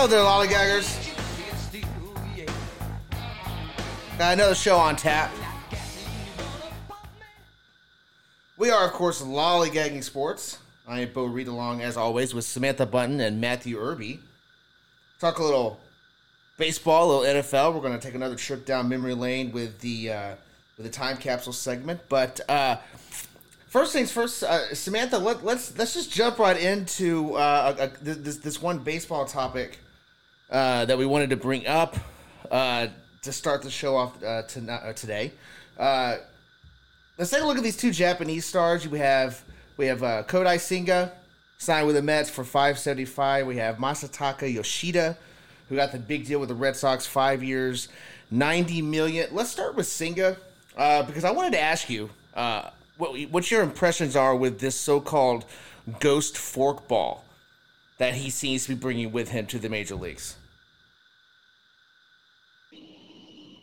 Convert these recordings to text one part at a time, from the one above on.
Hello there, lollygaggers. Got another show on tap. We are, of course, lollygagging sports. I am Bo Reed along as always with Samantha Bunten and Matthew Irby. Talk a little baseball, a little NFL. We're going to take another trip down memory lane with the uh, with the time capsule segment. But uh, first things first, uh, Samantha, let, let's let's just jump right into uh, a, a, this this one baseball topic uh, that we wanted to bring up uh, to start the show off uh, uh, today. Uh, let's take a look at these two Japanese stars. We have we have uh, Kodai Senga signed with the Mets for five seventy five. We have Masataka Yoshida, who got the big deal with the Red Sox, five years, ninety million. Let's start with Senga because I wanted to ask you what what your impressions are with this so called ghost forkball that he seems to be bringing with him to the major leagues.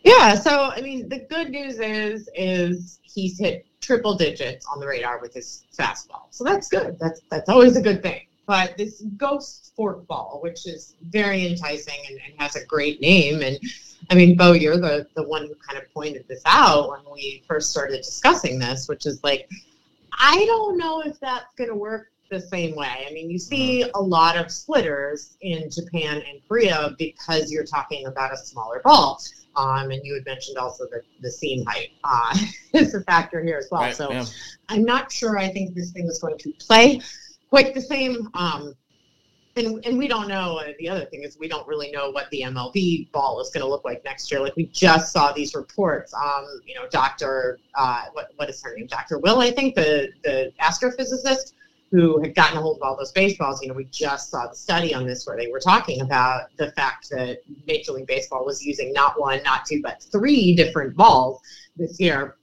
Yeah, so I mean, the good news is is he's hit triple digits on the radar with his fastball, so that's good. That's that's always a good thing. But this ghost forkball, which is very enticing and, and has a great name, and I mean, Bo, you're the the one who kind of pointed this out when we first started discussing this, which is like, I don't know if that's going to work the same way. I mean, you see a lot of splitters in Japan and Korea because you're talking about a smaller ball. Um, and you had mentioned also that the seam height uh, is a factor here as well. Right, so yeah. I'm not sure I think this thing is going to play quite the same. Um, and, and we don't know. Uh, the other thing is we don't really know what the MLB ball is going to look like next year. Like we just saw these reports. Um, you know, Doctor, uh, what what is her name? Doctor Will, I think the the astrophysicist who had gotten a hold of all those baseballs. You know, we just saw the study on this where they were talking about the fact that Major League Baseball was using not one, not two, but three different balls this year.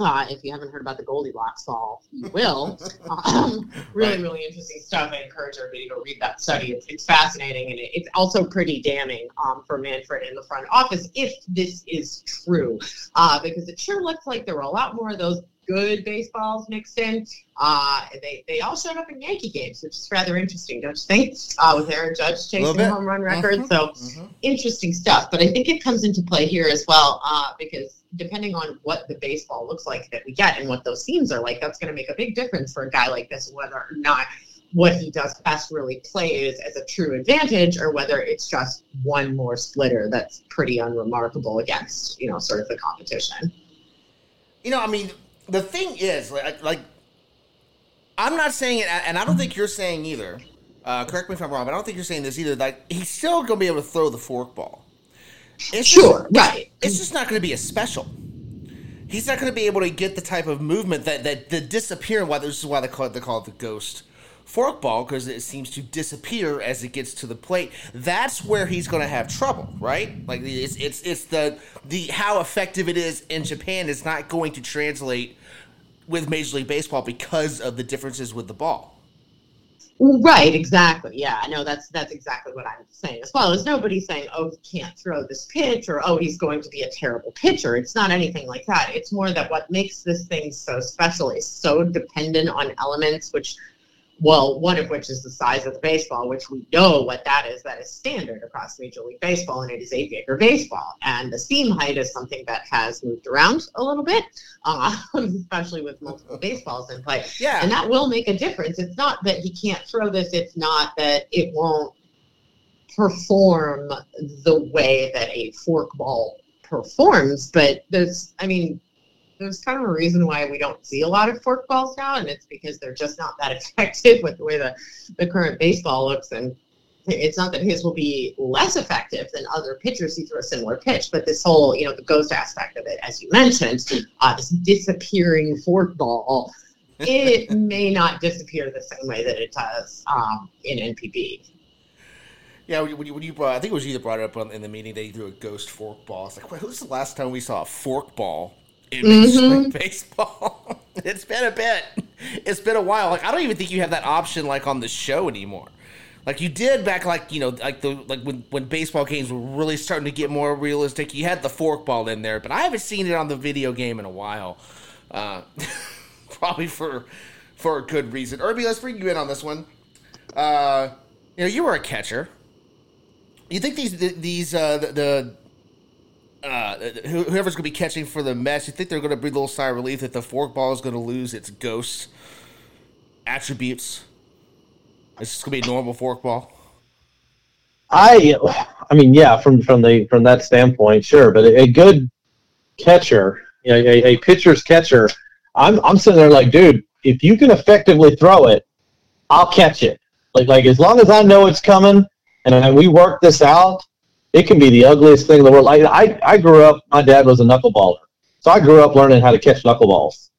Uh, if you haven't heard about the Goldilocks ball, you will. Um, really, Right. really interesting stuff. I encourage everybody to read that study. It's, it's fascinating and it, it's also pretty damning um, for Manfred in the front office if this is true, uh, because it sure looks like there were a lot more of those good baseballs mixed in. Uh, they they all showed up in Yankee games, which is rather interesting, don't you think? Uh, with Aaron Judge chasing home run records, Mhm. so Mhm. interesting stuff. But I think it comes into play here as well, uh, because depending on what the baseball looks like that we get and what those seams are like, that's going to make a big difference for a guy like this, whether or not what he does best really plays as a true advantage, or whether it's just one more splitter that's pretty unremarkable against you know sort of the competition. You know, I mean, the thing is, like, like I'm not saying it, and I don't think you're saying either. Uh, correct me if I'm wrong, but I don't think you're saying this either. Like, he's still going to be able to throw the forkball. It's Sure, just, right. It's just not going to be a special. He's not going to be able to get the type of movement that that the disappearing. Why this is why they call it they call it the ghost forkball because it seems to disappear as it gets to the plate. That's where he's going to have trouble, right? Like it's it's it's the the how effective it is in Japan is not going to translate with Major League Baseball because of the differences with the ball. Right, exactly. Yeah, no, that's that's exactly what I'm saying as well. Is nobody saying, "Oh, he can't throw this pitch," or "Oh, he's going to be a terrible pitcher." It's not anything like that. It's more that what makes this thing so special is so dependent on elements which well, one of which is the size of the baseball, which we know what that is. That is standard across Major League Baseball, and it is eight acre baseball. And the seam height is something that has moved around a little bit, uh, especially with multiple baseballs in play. Yeah, And that will make a difference. It's not that he can't throw this, it's not that it won't perform the way that a forkball performs. But there's, I mean, there's kind of a reason why we don't see a lot of forkballs now, and it's because they're just not that effective with the way the, the current baseball looks. And it's not that his will be less effective than other pitchers who throw a similar pitch, but this whole, you know, the ghost aspect of it, as you mentioned, uh, this disappearing forkball, it may not disappear the same way that it does um, in NPB. Yeah, when you, when you brought, I think it was you that brought it up on, in the meeting that you threw a ghost fork ball. It's like, who's the last time we saw a fork ball in Mhm. League baseball? it's been a bit. It's been a while. Like, I don't even think you have that option like on the show anymore. Like you did back, like you know, like the like when when baseball games were really starting to get more realistic. You had the forkball in there, but I haven't seen it on the video game in a while. Uh, probably for for a good reason. Irby, let's bring you in on this one. Uh, you know, you were a catcher. You think these these uh, the, the uh, whoever's going to be catching for the Mets, you think they're going to breathe a little sigh of relief that the forkball is going to lose its ghost attributes? It's just going to be a normal forkball. I, I mean, yeah, from from the from that standpoint, sure, but a, a good catcher, you know, a, a pitcher's catcher, I'm I'm sitting there like, dude, if you can effectively throw it, I'll catch it. Like like as long as I know it's coming and we work this out, it can be the ugliest thing in the world. Like I I grew up, my dad was a knuckleballer, so I grew up learning how to catch knuckleballs.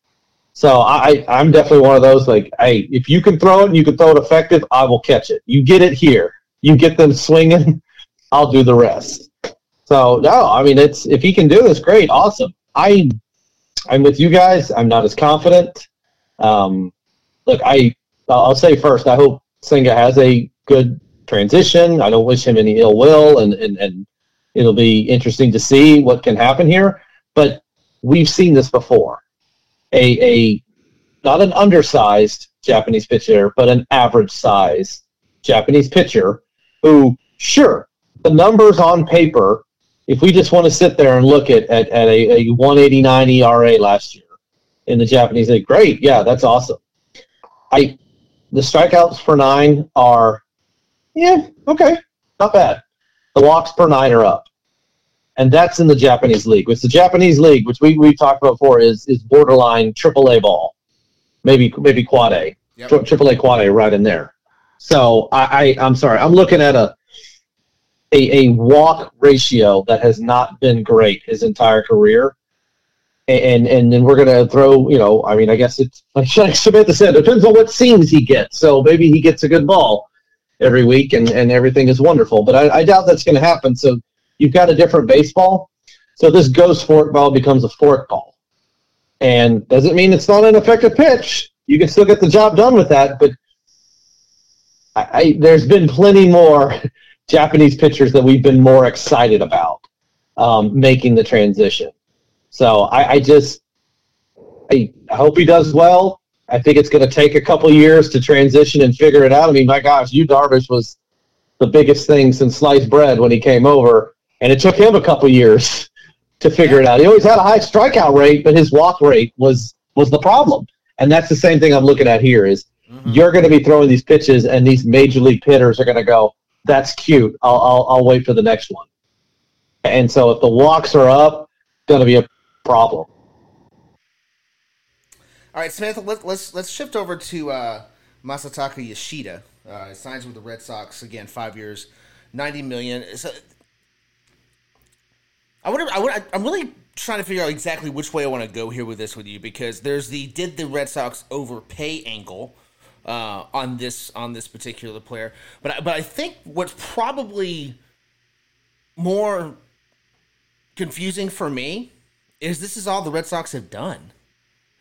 So I I'm definitely one of those like, hey, if you can throw it and you can throw it effective, I will catch it. You get it here, you get them swinging, I'll do the rest. So no, I mean it's if he can do this, great, awesome. I I'm with you guys. I'm not as confident. Um, look, I I'll say first, I hope Senga has a good transition. I don't wish him any ill will, and, and, and it'll be interesting to see what can happen here. But we've seen this before. A, a not an undersized Japanese pitcher, but an average size Japanese pitcher who, sure, the numbers on paper, if we just want to sit there and look at, at, at a, a 189 ERA last year in the Japanese league, great. Yeah, that's awesome. I the strikeouts per nine are, yeah, okay, not bad. The walks per nine are up, and that's in the Japanese league. Which the Japanese league, which we we talked about before, is is borderline triple A ball, maybe maybe quad A, yep. triple A quad A right in there. So I, I I'm sorry, I'm looking at a a, a walk ratio that has not been great his entire career and and then we're gonna throw. You know, I mean, I guess it's like Samantha said, it depends on what seams he gets. So maybe he gets a good ball every week, and and everything is wonderful. But I, I doubt that's going to happen. So you've got a different baseball. So this ghost fork ball becomes a fork ball, and doesn't mean it's not an effective pitch. You can still get the job done with that, but I, I, there's been plenty more Japanese pitchers that we've been more excited about um, making the transition. So I, I just I hope he does well. I think it's going to take a couple years to transition and figure it out. I mean, my gosh, Yu Darvish was the biggest thing since sliced bread when he came over, and it took him a couple years to figure it out. He always had a high strikeout rate, but his walk rate was was the problem. And that's the same thing I'm looking at here. Is mm-hmm. you're going to be throwing these pitches, and these major league hitters are going to go, "That's cute. I'll, I'll I'll wait for the next one." And so if the walks are up, going to be a problem. All right, Samantha, let, us let's, let's shift over to uh, Masataka Yoshida. Uh, signs with the Red Sox again, five years, ninety million. So, I wonder. I I'm really trying to figure out exactly which way I want to go here with this with you because there's the did the Red Sox overpay angle uh, on this on this particular player, but but I think what's probably more confusing for me is this is all the Red Sox have done,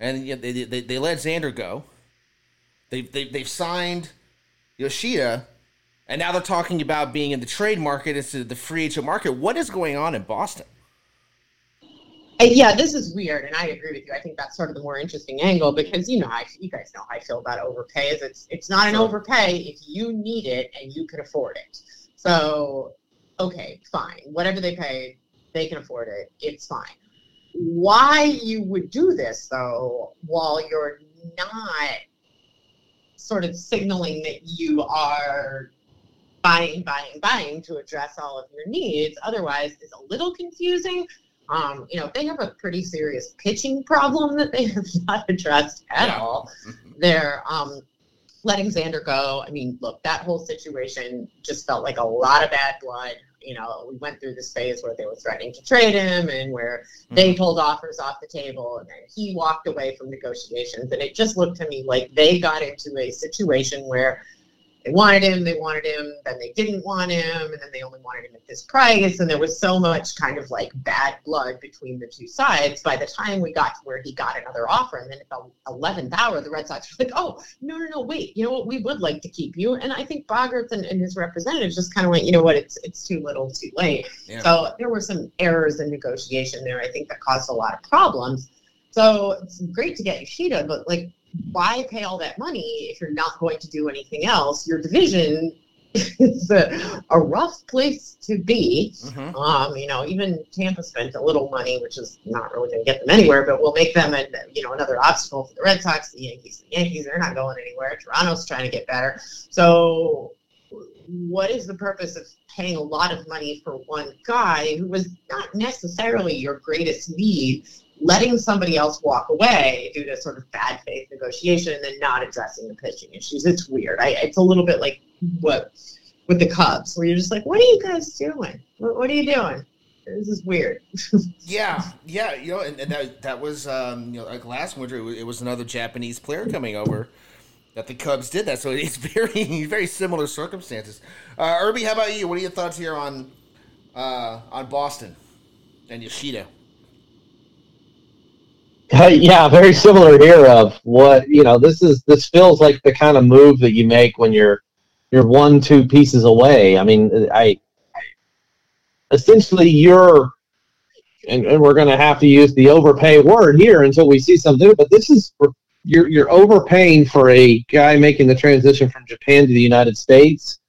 and they they, they let Xander go. They they they've signed Yoshida, and now they're talking about being in the trade market instead of the free agent market. What is going on in Boston? Uh, yeah, this is weird, and I agree with you. I think that's sort of the more interesting angle because you know, I, you guys know how I feel about overpay. Is it's it's not an overpay if you need it and you can afford it. So, okay, fine, whatever they pay, they can afford it. It's fine why you would do this though while you're not sort of signaling that you are buying buying buying to address all of your needs otherwise is a little confusing. Um, you know they have a pretty serious pitching problem that they have not addressed at yeah. all. They're um, letting xander go. I mean look that whole situation just felt like a lot of bad blood you know, we went through this phase where they were threatening to trade him and where mm-hmm. they pulled offers off the table and then he walked away from negotiations. And it just looked to me like they got into a situation where they wanted him, they wanted him, then they didn't want him, and then they only wanted him at this price. And there was so much kind of like bad blood between the two sides. By the time we got to where he got another offer, and then at the 11th hour, the Red Sox were like, oh, no, no, no, wait, you know what? We would like to keep you. And I think Bogaerts and, and his representatives just kind of went, you know what? It's, it's too little too late. Yeah. So there were some errors in negotiation there, I think, that caused a lot of problems. So it's great to get Yoshida, but like why pay all that money if you're not going to do anything else? Your division is a, a rough place to be. Mm-hmm. Um, you know, even Tampa spent a little money, which is not really going to get them anywhere, but will make them, an, you know, another obstacle for the Red Sox, the Yankees. The Yankees, they're not going anywhere. Toronto's trying to get better. So, what is the purpose of paying a lot of money for one guy who was not necessarily your greatest need letting somebody else walk away due to sort of bad faith negotiation and then not addressing the pitching issues. It's weird. I, it's a little bit like what with the Cubs, where you're just like, what are you guys doing? What, what are you doing? This is weird. yeah, yeah, you know, and, and, that that was um, you know like last winter, it was another Japanese player coming over that the Cubs did that. So it's very very similar circumstances. Uh, Irby, how about you? What are your thoughts here on uh, on Boston and Yoshida? yeah, very similar here. Of what you know, this is this feels like the kind of move that you make when you're you're one two pieces away. I mean, I essentially you're, and, and we're going to have to use the overpay word here until we see something. But this is you're you're overpaying for a guy making the transition from Japan to the United States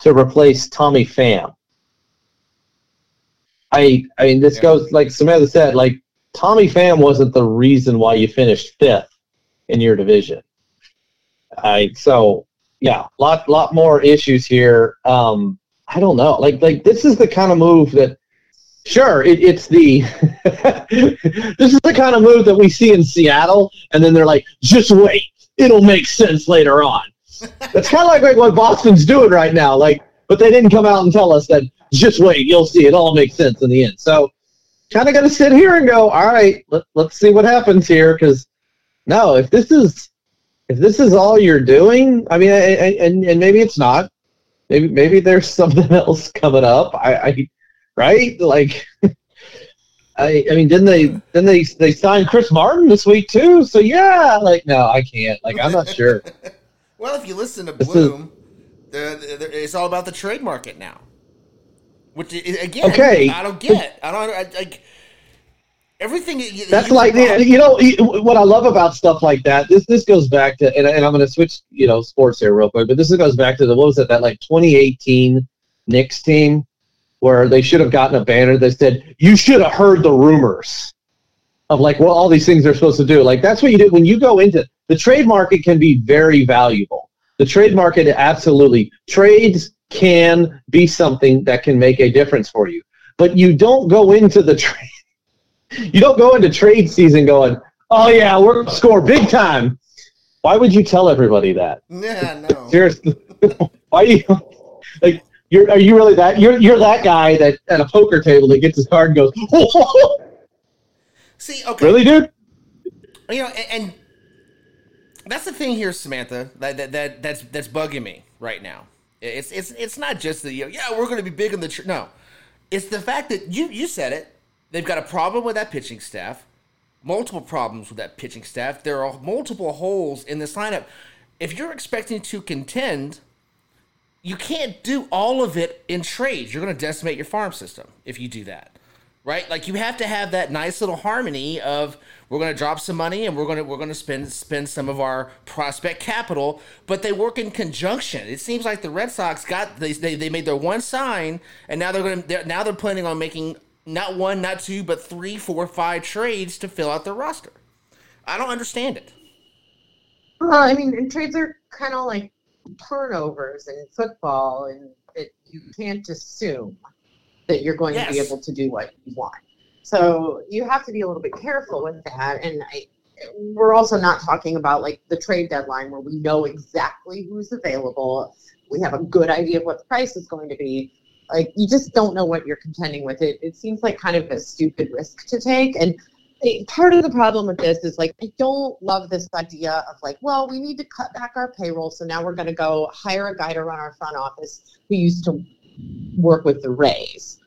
to replace Tommy Pham. I I mean, this yeah. goes like Samantha said, like Tommy Pham wasn't the reason why you finished fifth in your division. I so yeah, lot lot more issues here. Um, I don't know. Like like this is the kind of move that sure it, it's the this is the kind of move that we see in Seattle, and then they're like, just wait, it'll make sense later on. That's kind of like, like what Boston's doing right now. Like, but they didn't come out and tell us that. Just wait, you'll see. It all makes sense in the end. So kind of got to sit here and go, all right, let, let's see what happens here. Because no, if this is if this is all you're doing, I mean, and and maybe it's not. Maybe maybe there's something else coming up. I, I right like. I, I mean, didn't they? Then they they signed Chris Martin this week too. So yeah, like no, I can't. Like I'm not sure. well, if you listen to Bloom, is, it's all about the trade market now. Which again, okay. I don't get. I don't I, like everything. That's like you know what I love about stuff like that. This this goes back to and, and I'm going to switch you know sports here real quick, but this goes back to the what was it that like 2018 Knicks team where they should have gotten a banner that said you should have heard the rumors of like what all these things are supposed to do. Like that's what you do when you go into the trade market can be very valuable. The trade market absolutely trades can be something that can make a difference for you. But you don't go into the trade. You don't go into trade season going, "Oh yeah, we're gonna score big time." Why would you tell everybody that? Yeah, no. Seriously, why you like? You're are you really that? You're you're that guy that at a poker table that gets his card and goes. See, okay, really, dude. You know, and, and that's the thing here, Samantha. That, that that that's that's bugging me right now it's it's it's not just the you yeah we're going to be big in the tr-. no, it's the fact that you you said it. They've got a problem with that pitching staff, multiple problems with that pitching staff. There are multiple holes in this lineup. If you're expecting to contend, you can't do all of it in trades. You're going to decimate your farm system if you do that right? Like you have to have that nice little harmony of we're going to drop some money and we're going to we're going to spend spend some of our prospect capital, but they work in conjunction. It seems like the Red Sox got they they, they made their one sign and now they're going to now they're planning on making not one, not two, but three, four, five trades to fill out their roster. I don't understand it. Well, I mean, and trades are kind of like turnovers in football, and it, you can't assume that you're going yes. to be able to do what you want. So you have to be a little bit careful with that. And I, we're also not talking about like the trade deadline where we know exactly who's available. We have a good idea of what the price is going to be. Like you just don't know what you're contending with. It it seems like kind of a stupid risk to take. And part of the problem with this is like I don't love this idea of like, well, we need to cut back our payroll, so now we're going to go hire a guy to run our front office who used to work with the Rays.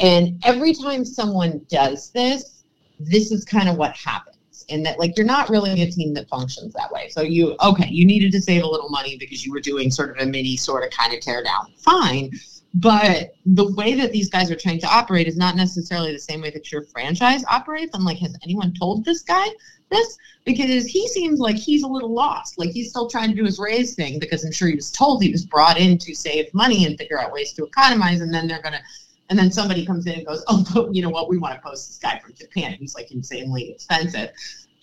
And every time someone does this, this is kind of what happens. And that, like, you're not really a team that functions that way. So, you, okay, you needed to save a little money because you were doing sort of a mini, sort of kind of tear down. Fine. but the way that these guys are trying to operate is not necessarily the same way that your franchise operates. I'm like, has anyone told this guy this? Because he seems like he's a little lost. Like he's still trying to do his Rays thing because I'm sure he was told he was brought in to save money and figure out ways to economize, and then they're gonna and then somebody comes in and goes, "Oh, but you know what? We want to post this guy from Japan. He's like insanely expensive."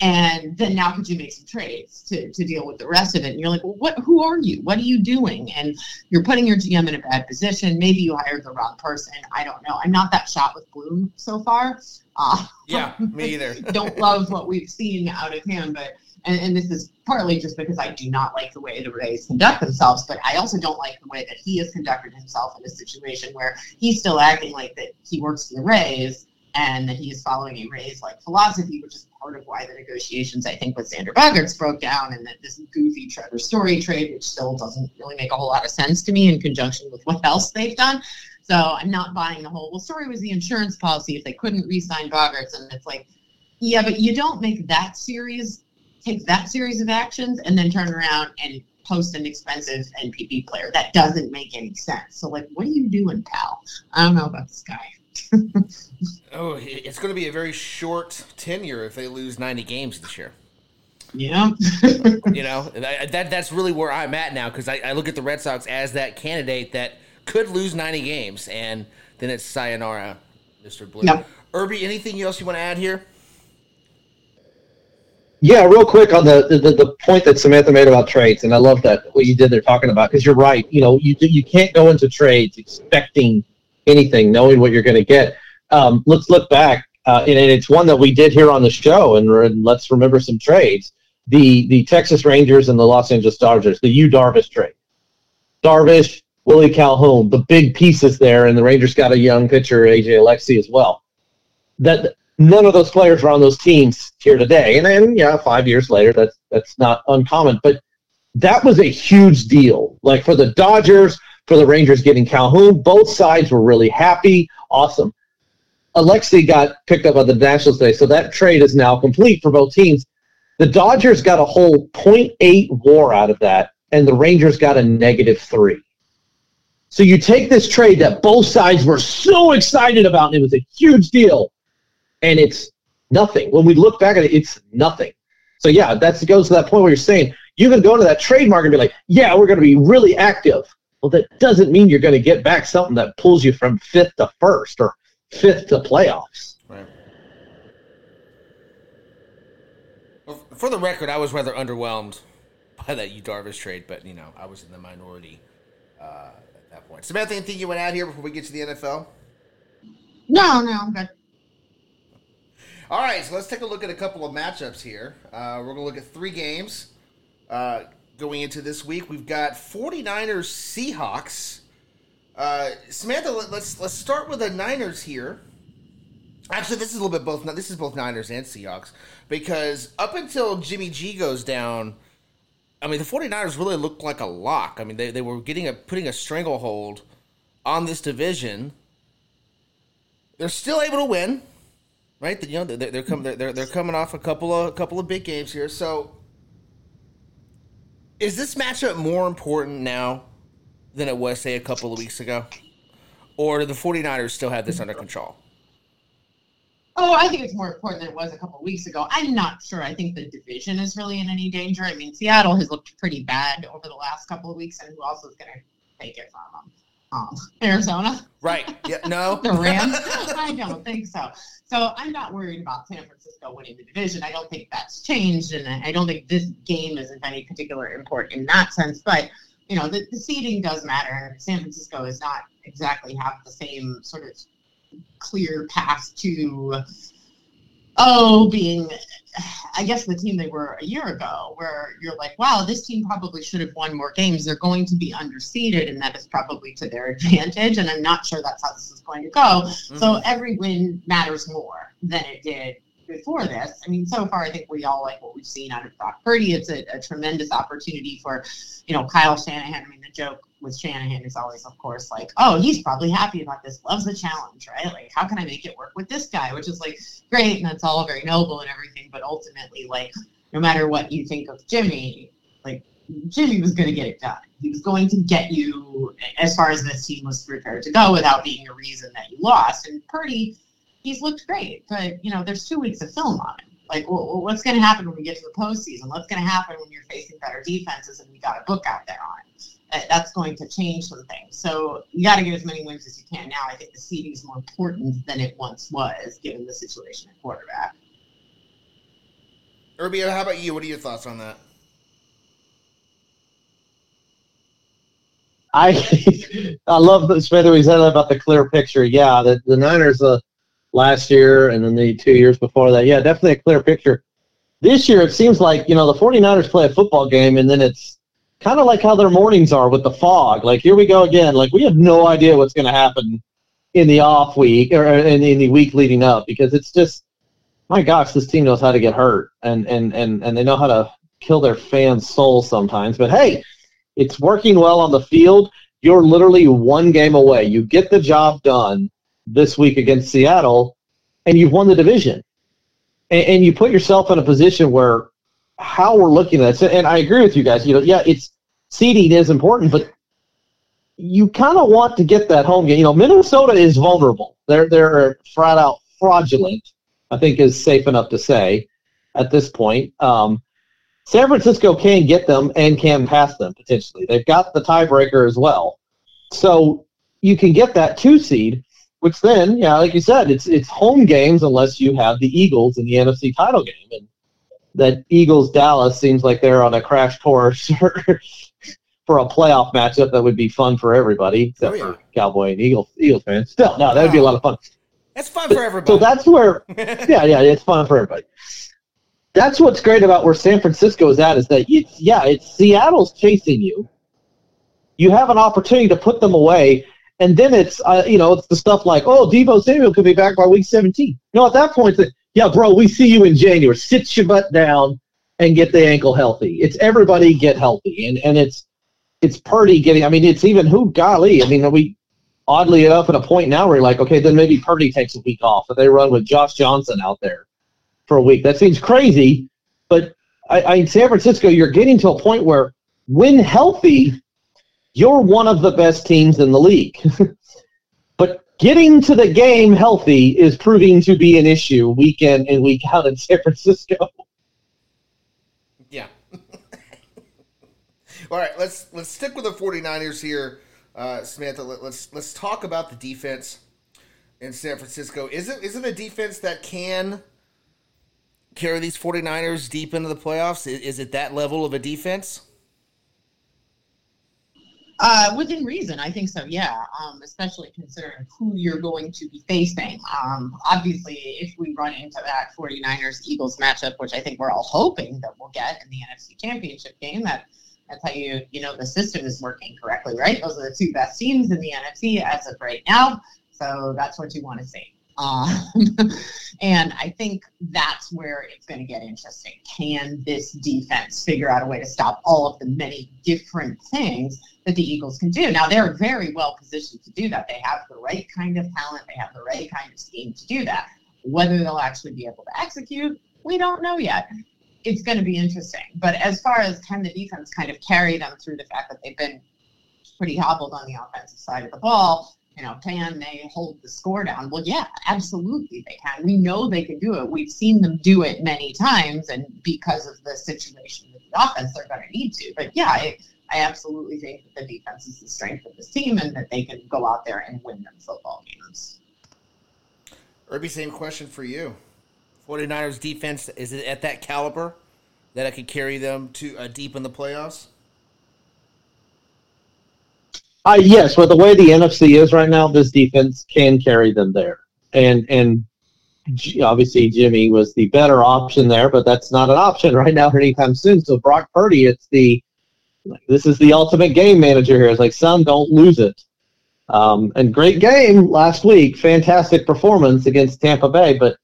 And then now could you make some trades to, to deal with the rest of it? And you're like, well, what? Who are you? What are you doing? And you're putting your GM in a bad position. Maybe you hired the wrong person. I don't know. I'm not that shot with Bloom so far. Uh, yeah, me either. don't love what we've seen out of him, but and, and, this is partly just because I do not like the way the Rays conduct themselves, but I also don't like the way that he has conducted himself in a situation where he's still acting like that he works for the Rays and that he is following a Rays like philosophy, which is part of why the negotiations I think with Xander Bogaerts broke down, and that this goofy Trevor Story trade, which still doesn't really make a whole lot of sense to me in conjunction with what else they've done. So I'm not buying the whole. Well, Story was the insurance policy if they couldn't re-sign Bogaerts, and it's like, yeah, but you don't make that series take that series of actions and then turn around and post an expensive NPB player. That doesn't make any sense. So, like, what are you doing, pal? I don't know about this guy. oh, it's going to be a very short tenure if they lose 90 games this year. Yeah. you know, that that's really where I'm at now because I, I, look at the Red Sox as that candidate that could lose 90 games, and then it's sayonara, Mr. Bloom. Yep. Irby, anything else you want to add here? Yeah, real quick on the, the, the point that Samantha made about trades, and I love that what you did there talking about because you're right. You know, you you can't go into trades expecting anything, knowing what you're going to get. Um, let's look back, uh, and, and, it's one that we did here on the show, and, and, let's remember some trades. The the Texas Rangers and the Los Angeles Dodgers, the Yu Darvish trade. Darvish, Willie Calhoun, the big pieces there, and the Rangers got a young pitcher, AJ Alexy, as well. That none of those players are on those teams here today. And then, yeah, five years later, that's that's not uncommon. But that was a huge deal. Like for the Dodgers, for the Rangers getting Calhoun, both sides were really happy. Awesome. Alexy got picked up by the Nationals today, so that trade is now complete for both teams. The Dodgers got a whole 0.8 WAR out of that, and the Rangers got a negative three. So you take this trade that both sides were so excited about, and it was a huge deal and it's nothing. When we look back at it, it's nothing. So yeah, that goes to that point where you're saying you can go into that trademark and be like, yeah, we're going to be really active. Well, that doesn't mean you're going to get back something that pulls you from fifth to first or fifth to playoffs. Right. Well, for the record, I was rather underwhelmed by that Yu Darvish trade, but you know, I was in the minority uh, at that point. Samantha, anything you want to add here before we get to the NFL? No, no, I'm good. All right, so let's take a look at a couple of matchups here. Uh, we're going to look at three games uh, going into this week. We've got 49ers Seahawks. Uh, Samantha, let's let's start with the Niners here. Actually, this is a little bit both. This is both Niners and Seahawks because up until Jimmy G goes down, I mean the 49ers really looked like a lock. I mean they, they were getting a putting a stranglehold on this division. They're still able to win right? You know, they're, they're coming they're, they're coming off a couple of a couple of big games here. So, is this matchup more important now than it was, say, a couple of weeks ago, or do the 49ers still have this under control? Oh, I think it's more important than it was a couple of weeks ago. I'm not sure. I think the division is really in any danger. I mean, Seattle has looked pretty bad over the last couple of weeks, and who else is going to take it from them? Um, Arizona. Right. Yeah. No. the Rams. I don't think so. So I'm not worried about San Francisco winning the division. I don't think that's changed, and I don't think this game is of any particular import in that sense. But you know, the, the seeding does matter. San Francisco is not exactly have the same sort of clear path to oh being I guess the team they were a year ago, where you're like, wow, this team probably should have won more games. They're going to be underseeded, and that is probably to their advantage. And I'm not sure that's how this is going to go. Mm-hmm. So every win matters more than it did before this. I mean, so far, I think we all like what we've seen out of Brock Purdy. It's a, a tremendous opportunity for, you know, Kyle Shanahan. I mean, the joke with Shanahan is always, of course, like, oh, he's probably happy about this, loves the challenge, right? Like, how can I make it work with this guy? Which is like great, and that's all very noble and everything. But ultimately, like, no matter what you think of Jimmy, like Jimmy was going to get it done. He was going to get you as far as this team was prepared to go without being a reason that you lost. And Purdy, he's looked great, but you know, there's two weeks of film on him. Like, well, what's going to happen when we get to the postseason? What's going to happen when you're facing better defenses and we got a book out there on? It? That's going to change some things. So you got to get as many wins as you can now. I think the seeding is more important than it once was, given the situation at quarterback. Irby, how about you? What are your thoughts on that? I I love that Smither we said about the clear picture. Yeah, the, the Niners uh, last year and then the two years before that. Yeah, definitely a clear picture. This year it seems like, you know, the 49ers play a football game and then it's kind of like how their mornings are with the fog. Like here we go again. Like we have no idea what's going to happen in the off week or in, in the week leading up because it's just my gosh, this team knows how to get hurt and and and and they know how to kill their fans' souls sometimes. But hey, it's working well on the field. You're literally one game away. You get the job done this week against Seattle, and you've won the division. And, and you put yourself in a position where how we're looking at it, and I agree with you guys. You know, yeah, it's seeding is important, but you kind of want to get that home game. You know, Minnesota is vulnerable. They're they're flat out fraudulent. I think is safe enough to say at this point. Um, San Francisco can get them and can pass them potentially. They've got the tiebreaker as well. So you can get that two seed, which then, yeah, like you said, it's it's home games unless you have the Eagles in the NFC title game. And that Eagles Dallas seems like they're on a crash course for a playoff matchup that would be fun for everybody, oh, except oh, yeah. for Cowboy and Eagles Eagles fans. Still, no, that would be a lot of fun. It's fun for everybody. So that's where, yeah, yeah, it's fun for everybody that's what's great about where San Francisco is at is that it's yeah, it's Seattle's chasing you. You have an opportunity to put them away, and then it's uh, you know it's the stuff like oh Deebo Samuel could be back by week seventeen. No, at that point, it's yeah, bro, we see you in January. Sit your butt down and get the ankle healthy. It's everybody get healthy, and and it's it's Purdy getting. I mean, it's even who golly. I mean, we oddly enough at a point now where you're like, okay, then maybe Purdy takes a week off, but they run with Josh Johnson out there for a week. That seems crazy, but I, I, in San Francisco, you're getting to a point where, when healthy, you're one of the best teams in the league. but getting to the game healthy is proving to be an issue week in and week out in San Francisco. Yeah. All right, let's let's stick with the 49ers here, uh, Samantha. Let, let's let's talk about the defense in San Francisco. Is it is it a defense that can carry these 49ers deep into the playoffs? Is it that level of a defense? Uh, within reason, I think so. Yeah, um, especially considering who you're going to be facing. Um, obviously, if we run into that 49ers Eagles matchup, which I think we're all hoping that we'll get in the NFC Championship game, that that's how you you know the system is working correctly, right? Those are the two best teams in the NFC as of right now. So that's what you want to see. Um, and I think that's where it's going to get interesting. Can this defense figure out a way to stop all of the many different things that the Eagles can do? Now, they're very well positioned to do that. They have the right kind of talent, they have the right kind of scheme to do that. Whether they'll actually be able to execute, we don't know yet. It's going to be interesting. But as far as can the defense kind of carry them through the fact that they've been pretty hobbled on the offensive side of the ball, you know, can they hold the score down? Well, yeah, absolutely they can. We know they can do it. We've seen them do it many times, and because of the situation with the offense, they're going to need to. But yeah, I, I absolutely think that the defense is the strength of this team and that they can go out there and win them football games. Irby, same question for you. 49ers defense, is it at that caliber that I could carry them to uh, deep in the playoffs? Uh, yes, with the way the NFC is right now, this defense can carry them there. And and obviously Jimmy was the better option there, but that's not an option right now anytime soon. So Brock Purdy, it's the this is the ultimate game manager here. It's like, son, don't lose it. Um, and great game last week, fantastic performance against Tampa Bay, but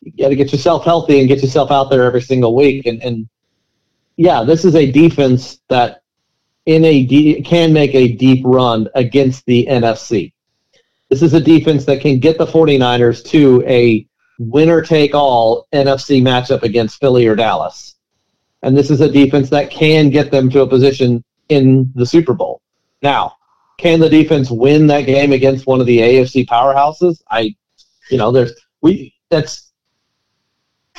you got to get yourself healthy and get yourself out there every single week. And, and yeah, this is a defense that in a de- can make a deep run against the NFC. This is a defense that can get the 49ers to a winner take all NFC matchup against Philly or Dallas. and this is a defense that can get them to a position in the Super Bowl. Now, can the defense win that game against one of the AFC powerhouses? I, you know, there's we that's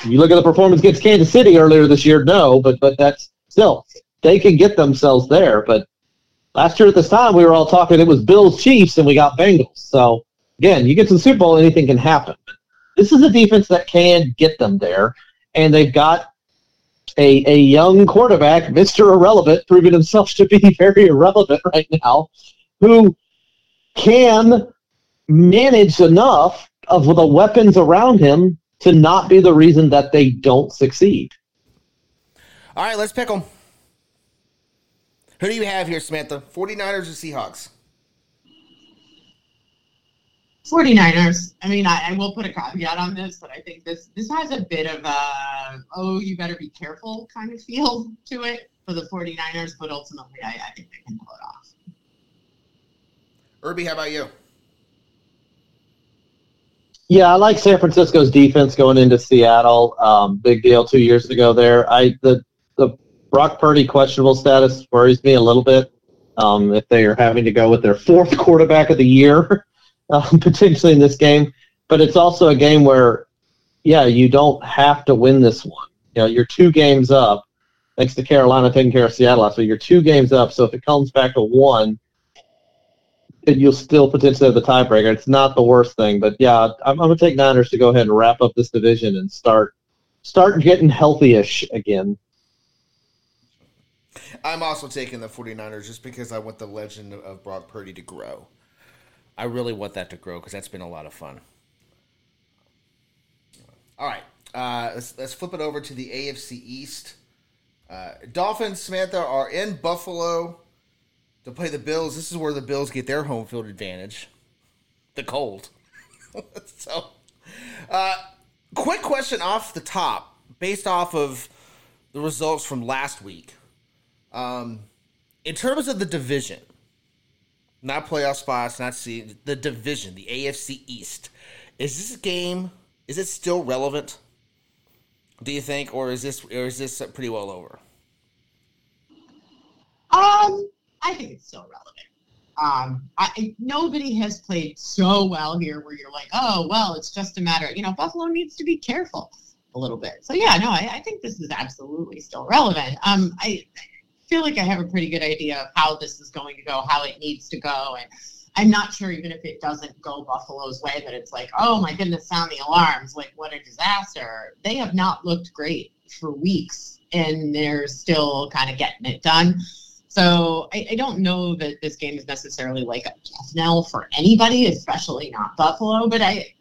you look at the performance against Kansas City earlier this year. No, but but that's still they can get themselves there. But last year at this time, we were all talking it was Bills Chiefs, and we got Bengals. So again, you get to the Super Bowl, anything can happen. This is a defense that can get them there, and they've got a, a young quarterback, Mr. Irrelevant, proving himself to be very irrelevant right now, who can manage enough of the weapons around him to not be the reason that they don't succeed. All right, let's pick them. Who do you have here, Samantha? 49ers or Seahawks? 49ers. I mean, I, I, will put a caveat on this, but I think this this has a bit of a oh, you better be careful kind of feel to it for the 49ers, but ultimately I, I think they can pull it off. Irby, how about you? Yeah, I like San Francisco's defense going into Seattle. Um, big deal two years ago there. I the the Brock Purdy questionable status worries me a little bit. Um, if they are having to go with their fourth quarterback of the year um, potentially in this game, but it's also a game where, yeah, you don't have to win this one. You know, you're two games up. Thanks to Carolina taking care of Seattle So you're two games up. So if it comes back to one, it, you'll still potentially have the tiebreaker. It's not the worst thing, but yeah, I'm, I'm, gonna take Niners to go ahead and wrap up this division and start start getting healthy-ish again. I'm also taking the 49ers just because I want the legend of Brock Purdy to grow. I really want that to grow because that's been a lot of fun. All right, uh, let's let's flip it over to the AFC East. Uh, Dolphins, Samantha are in Buffalo to play the Bills. This is where the Bills get their home field advantage. The cold. so, uh, quick question off the top, based off of the results from last week. Um, in terms of the division, not playoff spots, not see the division, the AFC East. Is this game? Is it still relevant? Do you think, or is this, or is this pretty well over? Um, I think it's still relevant. Um, I, nobody has played so well here where you're like, oh, well, it's just a matter. You know, Buffalo needs to be careful a little bit. So yeah, no, I, I think this is absolutely still relevant. Um, I feel like I have a pretty good idea of how this is going to go, how it needs to go, and I'm not sure even if it doesn't go Buffalo's way that it's like, oh my goodness, sound the alarms, like what a disaster. They have not looked great for weeks, and they're still kind of getting it done. So I, I, don't know that this game is necessarily like a death knell for anybody, especially not Buffalo. But I,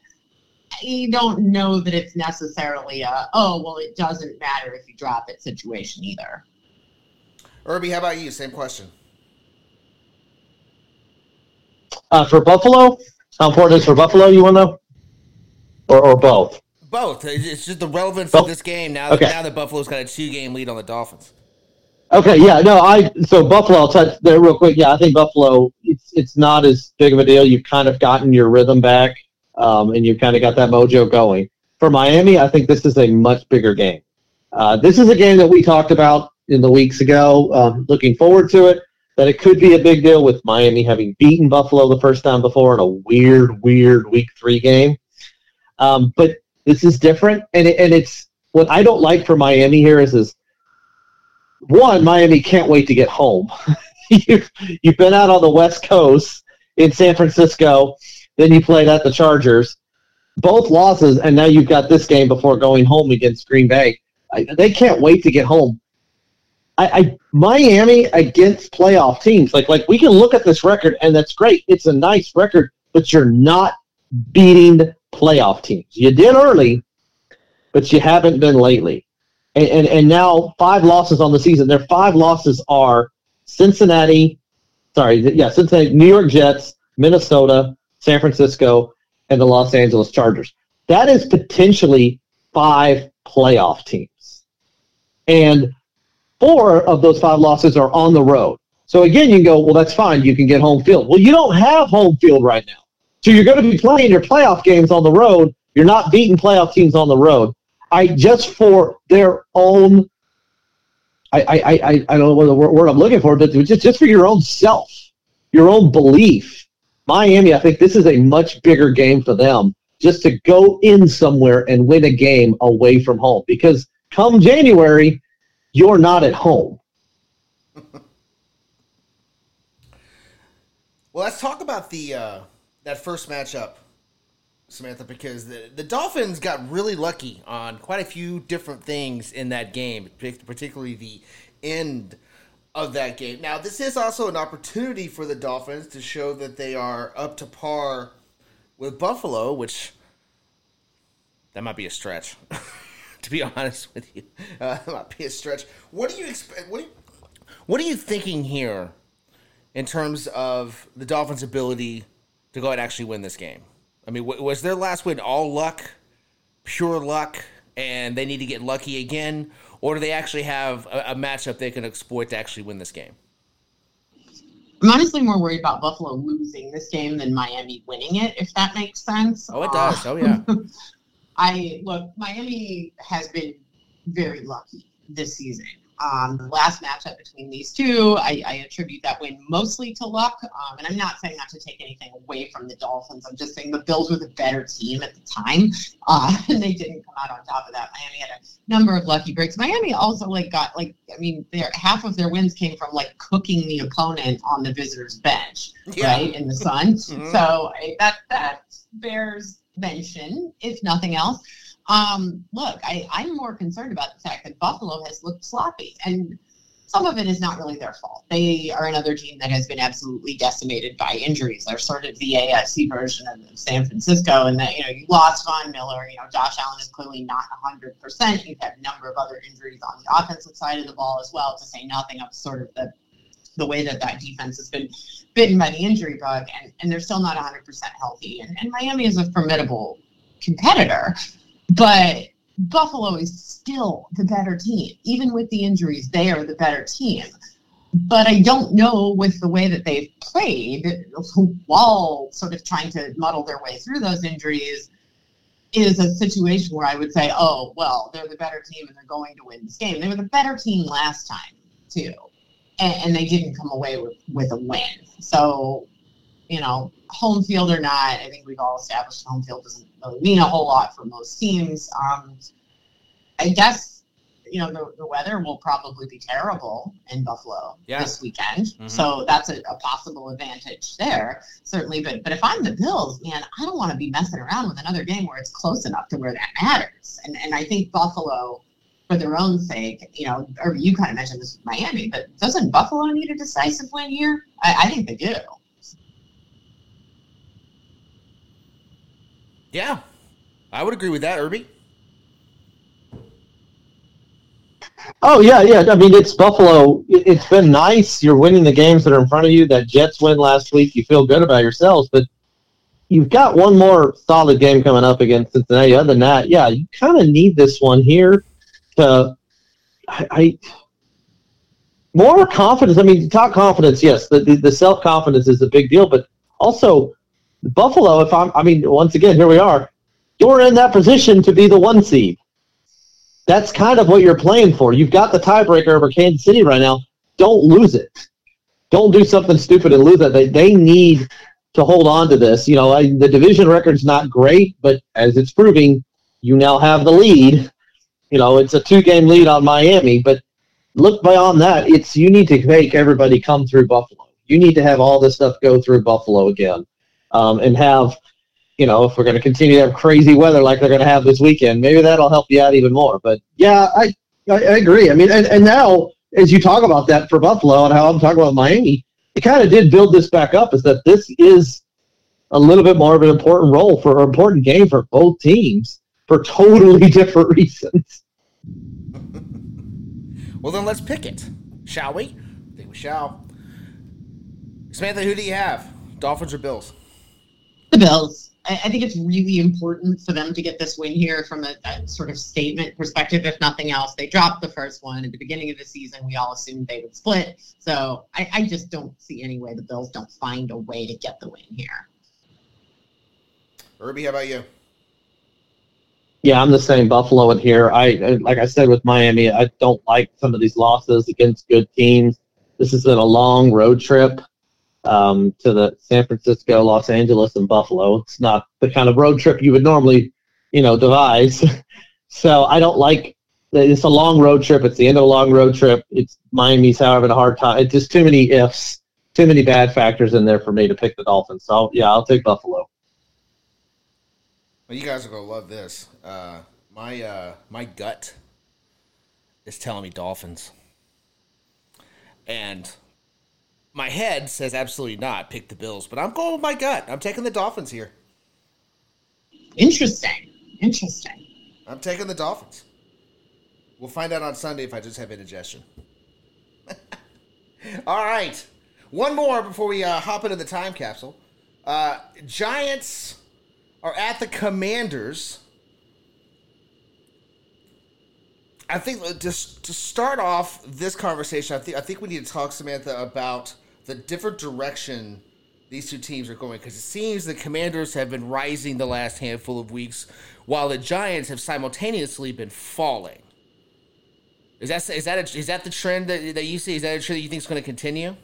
I don't know that it's necessarily a oh well, it doesn't matter if you drop it situation either. Irby, how about you? Same question. Uh, for Buffalo, how important is for Buffalo? You want to know, or, or both? Both. It's just the relevance both? of this game now. Okay. That, now that Buffalo's got a two-game lead on the Dolphins. Okay, yeah, no, I so Buffalo. I'll touch there real quick. Yeah, I think Buffalo. It's it's not as big of a deal. You've kind of gotten your rhythm back, um, and you've kind of got that mojo going. For Miami, I think this is a much bigger game. Uh, this is a game that we talked about in the weeks ago. Um, looking forward to it. That it could be a big deal with Miami having beaten Buffalo the first time before in a weird, weird Week Three game. Um, but this is different, and it, and it's what I don't like for Miami here is is one, Miami can't wait to get home. you've, you've been out on the West Coast in San Francisco, then you played at the Chargers, both losses, and now you've got this game before going home against Green Bay. I, they can't wait to get home. I, I Miami against playoff teams, like like we can look at this record and that's great. It's a nice record, but you're not beating playoff teams. You did early, but you haven't been lately and, and, and now five losses on the season. Their five losses are Cincinnati, sorry, yeah, Cincinnati, New York Jets, Minnesota, San Francisco, and the Los Angeles Chargers. That is potentially five playoff teams. And four of those five losses are on the road. So again, you can go, well, that's fine. You can get home field. Well, you don't have home field right now. So you're going to be playing your playoff games on the road. You're not beating playoff teams on the road. I just for their own I, I, I, I don't know what the word I'm looking for, but just, just for your own self, your own belief. Miami, I think this is a much bigger game for them just to go in somewhere and win a game away from home because come January, you're not at home. well, let's talk about the uh, that first matchup Samantha, because the, the Dolphins got really lucky on quite a few different things in that game, particularly the end of that game. Now, this is also an opportunity for the Dolphins to show that they are up to par with Buffalo, which that might be a stretch, to be honest with you. Uh, that might be a stretch. What do you expect? What, what are you thinking here in terms of the Dolphins' ability to go and actually win this game? I mean, was their last win all luck, pure luck, and they need to get lucky again, or do they actually have a, a matchup they can exploit to actually win this game? I'm honestly more worried about Buffalo losing this game than Miami winning it, if that makes sense. Oh, it does. Uh, oh, yeah. I look, Miami has been very lucky this season. Um, the last matchup between these two, I, I attribute that win mostly to luck. Um, and I'm not saying not to take anything away from the Dolphins. I'm just saying the Bills were the better team at the time, uh, and they didn't come out on top of that. Miami had a number of lucky breaks. Miami also like got like I mean, their half of their wins came from like cooking the opponent on the visitors' bench, yeah. right in the sun. mm-hmm. So that that bears mention, if nothing else. Um, look, I, I'm more concerned about the fact that Buffalo has looked sloppy, and some of it is not really their fault. They are another team that has been absolutely decimated by injuries. They're sort of the AFC version of San Francisco, and that you know you lost Von Miller. You know Josh Allen is clearly not 100. percent You've had a number of other injuries on the offensive side of the ball as well. To say nothing of sort of the the way that that defense has been bitten by the injury bug, and, and they're still not 100% healthy. And, and Miami is a formidable competitor. But Buffalo is still the better team. Even with the injuries, they are the better team. But I don't know with the way that they've played while sort of trying to muddle their way through those injuries is a situation where I would say, oh, well, they're the better team and they're going to win this game. They were the better team last time, too. And, and they didn't come away with, with a win. So, you know, home field or not, I think we've all established home field doesn't really mean a whole lot for most teams. Um, I guess you know the, the weather will probably be terrible in Buffalo yeah. this weekend, mm-hmm. so that's a, a, possible advantage there, certainly. But but if I'm the Bills, man, I don't want to be messing around with another game where it's close enough to where that matters. And and I think Buffalo, for their own sake, you know, or you kind of mentioned this with Miami, but doesn't Buffalo need a decisive win here? I, I think they do. Yeah, I would agree with that, Irby. Oh yeah, yeah. I mean, it's Buffalo. It's been nice. You're winning the games that are in front of you. That Jets win last week. You feel good about yourselves, but you've got one more solid game coming up against Cincinnati. Other than that, yeah, you kind of need this one here to. I, I more confidence. I mean, talk confidence. Yes, the the, the self confidence is a big deal, but also Buffalo, if I'm, I mean, once again, here we are. You're in that position to be the one seed. That's kind of what you're playing for. You've got the tiebreaker over Kansas City right now. Don't lose it. Don't do something stupid and lose it. They, they need to hold on to this. You know, I, the division record's not great, but as it's proving, you now have the lead. You know, it's a two-game lead on Miami, but look beyond that. It's you need to make everybody come through Buffalo. You need to have all this stuff go through Buffalo again um, and have, you know, if we're going to continue to have crazy weather like they're going to have this weekend, maybe that'll help you out even more. But yeah, I, I, I agree. I mean, and, and now as you talk about that for Buffalo and how I'm talking about Miami, it kind of did build this back up is that this is a little bit more of an important role for an important game for both teams for totally different reasons. well, then let's pick it, shall we? I think we shall. Samantha, who do you have? Dolphins or Bills? The Bills. I, I think it's really important for them to get this win here from a, a, sort of statement perspective, if nothing else. They dropped the first one at the beginning of the season. We all assumed they would split. So I, I just don't see any way the Bills don't find a way to get the win here. Irby, how about you? Yeah, I'm the same Buffalo in here. I like I said with Miami, I don't like some of these losses against good teams. This has been a long road trip um, to the San Francisco, Los Angeles, and Buffalo. It's not the kind of road trip you would normally, you know, devise. so I don't like. It's a long road trip. It's the end of a long road trip. It's Miami's having a hard time. It's just too many ifs, too many bad factors in there for me to pick the Dolphins. So yeah, I'll take Buffalo. Well, you guys are gonna love this. Uh, my uh, my gut is telling me Dolphins, and my head says absolutely not. Pick the Bills, but I'm going with my gut. I'm taking the Dolphins here. Interesting. Interesting. I'm taking the Dolphins. We'll find out on Sunday if I just have indigestion. All right, one more before we uh, hop into the time capsule. Uh, Giants are at the Commanders. I think uh, just to start off this conversation, I think I think we need to talk, Samantha, about the different direction these two teams are going because it seems the Commanders have been rising the last handful of weeks, while the Giants have simultaneously been falling. Is that is that a, is that the trend that, that you see? Is that a trend that you think is going to continue?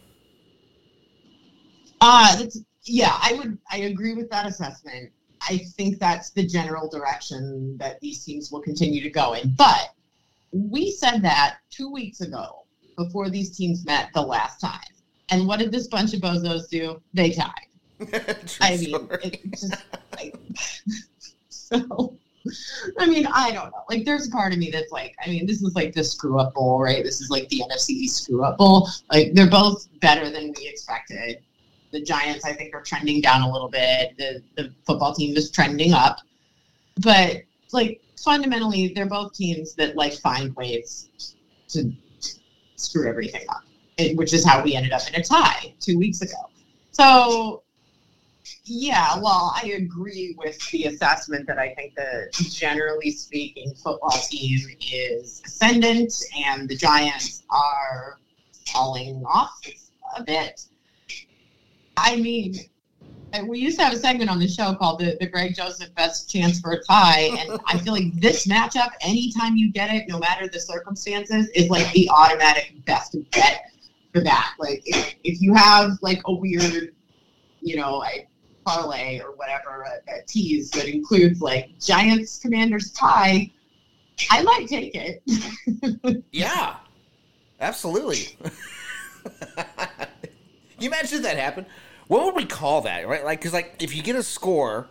Uh, yeah, I would I agree with that assessment. I think that's the general direction that these teams will continue to go in. But we said that two weeks ago before these teams met the last time. And what did this bunch of bozos do? They tied. I mean, just like, so. I mean, I don't know. Like, there's a part of me that's like, I mean, this is like the screw up bowl, right? This is like the NFC screw up bowl. Like, they're both better than we expected. The Giants, I think, are trending down a little bit. The the football team is trending up, but like fundamentally, they're both teams that like find ways to screw everything up, eh, which is how we ended up in a tie two weeks ago. So, yeah, well, I agree with the assessment that I think the generally speaking, football team is ascendant and the Giants are falling off a bit. I mean, we used to have a segment on the show called the, the Greg Joseph Best Chance for a Tie. And I feel like this matchup, anytime you get it, no matter the circumstances, is like the automatic best bet for that. Like, if, if you have like a weird, you know, a parlay or whatever, a, a tease that includes like Giants Commanders tie, I might take it. yeah, absolutely. you imagine that happen? What would we call that, right? Like, because like if you get a score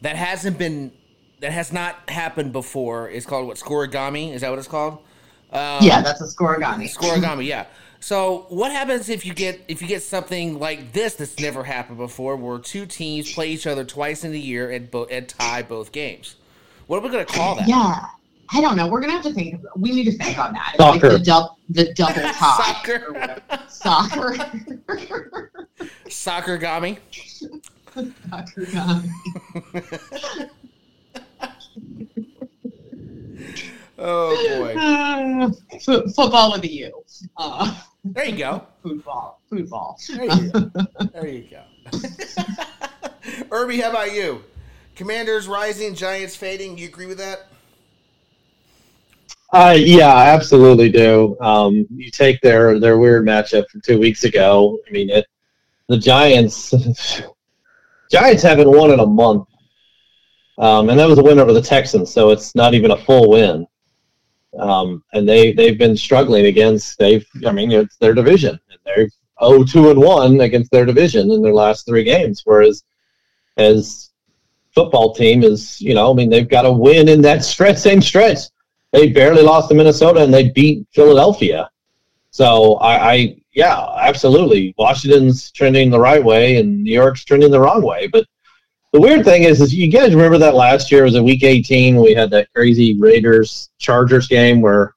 that hasn't been that has not happened before, it's called what scorigami? Is that what it's called? Um, yeah, that's a scorigami. Scorigami, yeah. So what happens if you get if you get something like this that's never happened before, where two teams play each other twice in a year and, bo- and tie both games? What are we going to call that? Yeah, I don't know. We're gonna have to think. We need to think on that. Soccer. Like the, du- the double tie. Soccer. Soccer. Soccer gami. Soccer gami. oh boy. Uh, f- football with a U. Uh, there you go. Football. Football. There you go. There you go. Irby, how about you? Commanders rising, Giants fading. You agree with that? Uh, yeah, I absolutely do. Um, you take their their weird matchup from two weeks ago. I mean, it, the Giants Giants haven't won in a month, um, and that was a win over the Texans, so it's not even a full win. Um, and they they've been struggling against they've I mean it's their division, and they're 0-2 and one against their division in their last three games, whereas as football team is you know I mean they've got to win in that stretch same stretch they barely lost to Minnesota and they beat Philadelphia. So I, I, yeah, absolutely. Washington's trending the right way and New York's trending the wrong way. But the weird thing is, is you guys remember that last year was a week 18 we had that crazy Raiders Chargers game where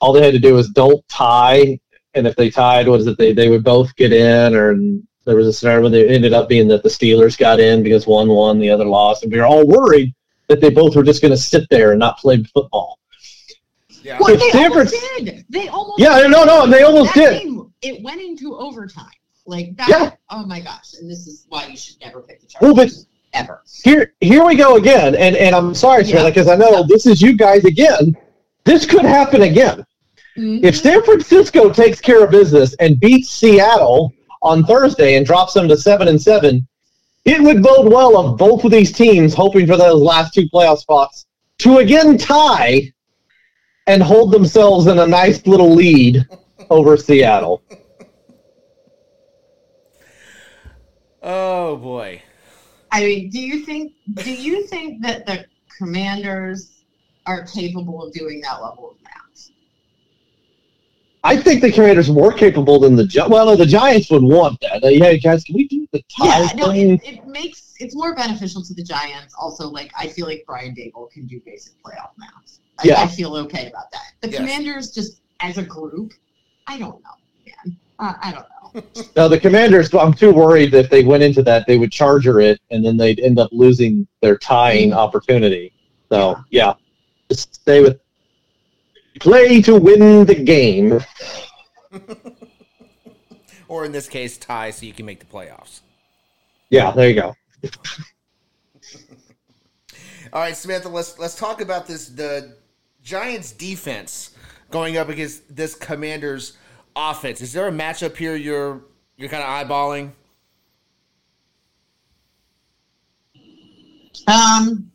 all they had to do was don't tie, and if they tied, is it? They they would both get in, or there was a scenario where they ended up being that the Steelers got in because one won, the other lost, and we were all worried that they both were just going to sit there and not play football. Yeah. Well, they almost did. They almost. Yeah, did. no, no, they almost did. Game, it went into overtime. Like that. Yeah. Oh my gosh! And this is why you should never pick the Chargers. Well, but ever. Here, here we go again, and and I'm sorry, Yeah. Samantha, because I know this is you guys again. This could happen again. Mhm. If San Francisco takes care of business and beats Seattle on Thursday and drops them to seven and seven, it would bode well of both of these teams hoping for those last two playoff spots to again tie and hold themselves in a nice little lead over Seattle. Oh boy. I mean, do you think do you think that the commanders are capable of doing that level of math? I think the Commanders are more capable than the Gi- well, no, the Giants would want that. Uh, yeah, guys, can we do the tie Yeah, no, it, it makes it's more beneficial to the Giants. Also, like I feel like Brian Daboll can do basic playoff math. I, Yeah. I feel okay about that. The Yes. Commanders, just as a group, I don't know, man. Uh, I don't know. No, the Commanders. I'm too worried that if they went into that, they would charger it, and then they'd end up losing their tying opportunity. So yeah, just stay with play to win the game. Or in this case, tie so you can make the playoffs. Yeah, there you go. All right, Samantha, let's let's talk about this the Giants defense going up against this Commanders offense. Is there a matchup here you're you're kind of eyeballing? Um,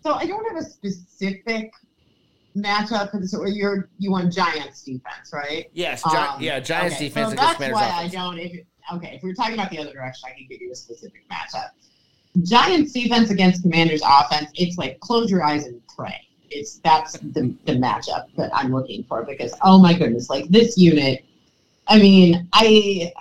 so I don't have a specific matchup because you're you want Giants defense, right? Yes, Gi- Um, yeah, Giants okay, defense So against that's Commanders why I don't. If okay, if we're talking about the other direction, I can give you a specific matchup. Giants defense against Commanders offense. It's like close your eyes and pray. It's that's the, the matchup that I'm looking for because oh my goodness, like this unit. I mean, I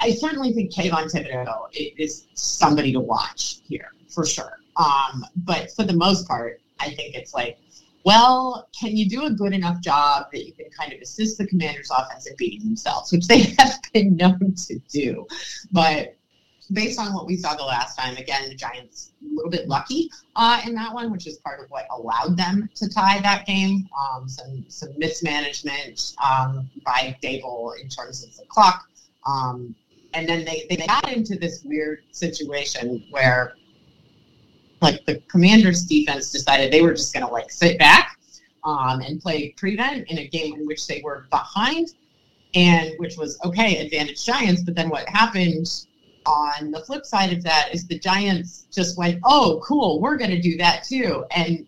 I certainly think Kayvon Thibodeaux is somebody to watch here for sure. Um, but for the most part, I think it's like, well, can you do a good enough job that you can kind of assist the Commanders' offense in beating themselves, which they have been known to do. But based on what we saw the last time, again, the Giants little bit lucky uh, in that one, which is part of what allowed them to tie that game. Um, some some mismanagement um, by Daboll in terms of the clock. Um, and then they, they got into this weird situation where like the commanders defense decided they were just going to like sit back um, and play prevent in a game in which they were behind and which was okay advantage giants but then what happened on the flip side of that is the giants just went oh cool we're going to do that too. And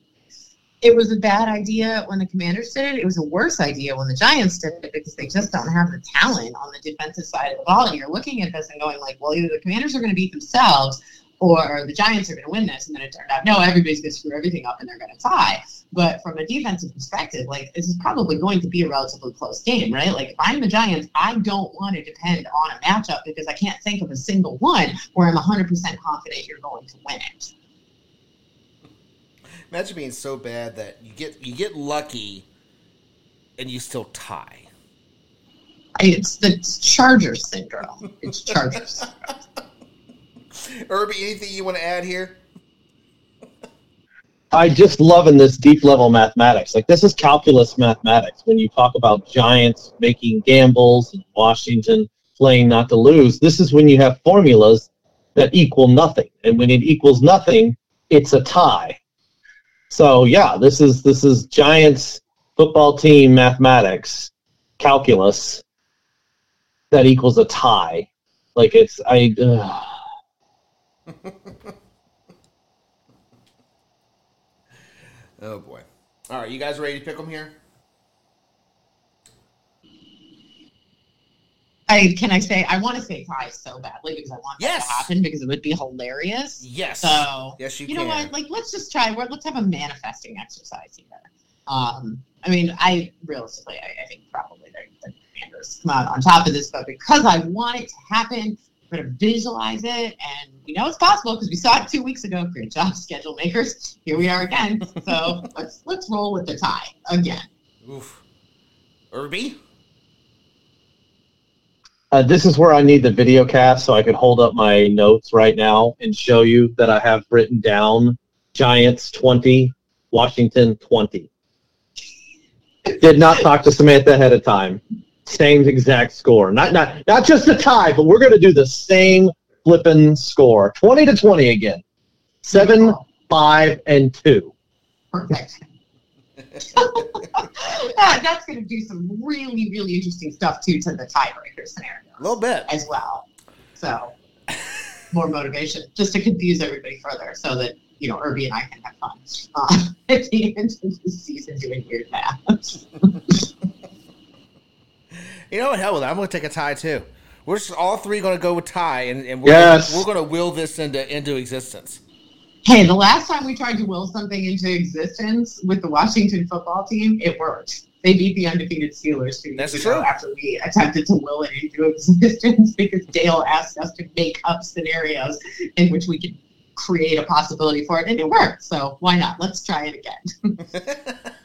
it was a bad idea when the commanders did it. It was a worse idea when the giants did it because they just don't have the talent on the defensive side of the ball. And you're looking at this and going like well either the commanders are going to beat themselves or the Giants are going to win this. And then it turned out, no, everybody's going to screw everything up and they're going to tie. But from a defensive perspective, like this is probably going to be a relatively close game, right? Like if I'm the Giants, I don't want to depend on a matchup because I can't think of a single one where I'm 100% confident you're going to win it. Imagine being so bad that you get you get lucky and you still tie. It's the Chargers syndrome. It's Chargers. Irby, anything you want to add here? I just loving this deep level mathematics. Like this is calculus mathematics. When you talk about Giants making gambles and Washington playing not to lose, this is when you have formulas that equal nothing. And when it equals nothing, it's a tie. So yeah, this is this is Giants football team mathematics calculus that equals a tie. Like it's I. Uh, Oh boy. All right, you guys ready to pick them here? I can I say I want to say tie so badly because I want that Yes. to happen because it would be hilarious. Yes. So yes, you, you can. know what? Like, let's just try. We're, let's have a manifesting exercise here. Um, I mean, I realistically, I, I think probably the, the commanders come out on top of this, but because I want it to happen, we're going to visualize it, and we know it's possible because we saw it two weeks ago. Great job, schedule makers. Here we are again. So let's let's roll with the tie again. Oof. Irby? Uh, this is where I need the video cast so I could hold up my notes right now and show you that I have written down Giants 20, Washington 20. Did not talk to Samantha ahead of time. Same exact score. Not not not just a tie, but we're going to do the same flipping score. 20 to 20 again. seven, five, and two. Perfect. that, that's going to do some really, really interesting stuff too to the tiebreaker scenario. A little bit as well. So more motivation just to confuse everybody further, so that you know Irby and I can have fun uh, at the end of the season doing weird math. you know what? Hell with it. I'm going to take a tie too. We're just all three going to go with tie, and, and we're yes. gonna, we're going to will this into into existence. Hey, the last time we tried to will something into existence with the Washington football team, it worked. They beat the undefeated Steelers two years ago after we attempted to will it into existence because Dale asked us to make up scenarios in which we could create a possibility for it, and it worked. So why not? Let's try it again.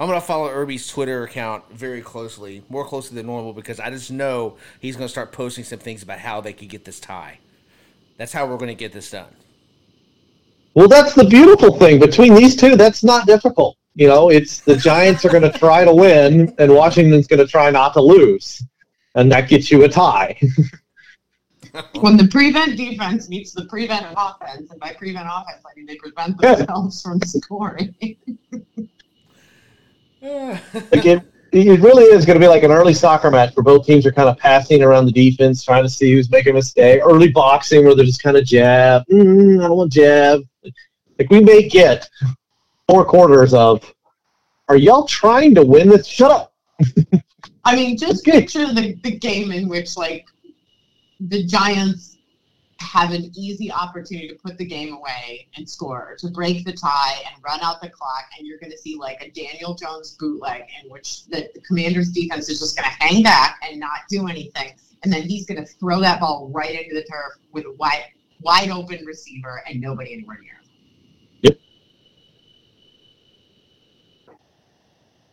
I'm gonna follow Irby's Twitter account very closely, more closely than normal, because I just know he's gonna start posting some things about how they could get this tie. That's how we're gonna get this done. Well, that's the beautiful thing between these two. That's not difficult. You know, it's the Giants are going to try to win, and Washington's going to try not to lose, and that gets you a tie. when the prevent defense meets the prevent offense, and by prevent offense, I mean they prevent themselves from scoring. Again, it really is going to be like an early soccer match where both teams are kind of passing around the defense, trying to see who's making a mistake. Early boxing where they're just kind of jab. Mm, I don't want jab. Like we may get four quarters of, are y'all trying to win this? Shut up. I mean, just picture the, the game in which like the Giants have an easy opportunity to put the game away and score, to break the tie and run out the clock, and you're going to see like a Daniel Jones bootleg in which the, the commander's defense is just going to hang back and not do anything. And then he's going to throw that ball right into the turf with a wide, wide open receiver and nobody anywhere near him. Yep.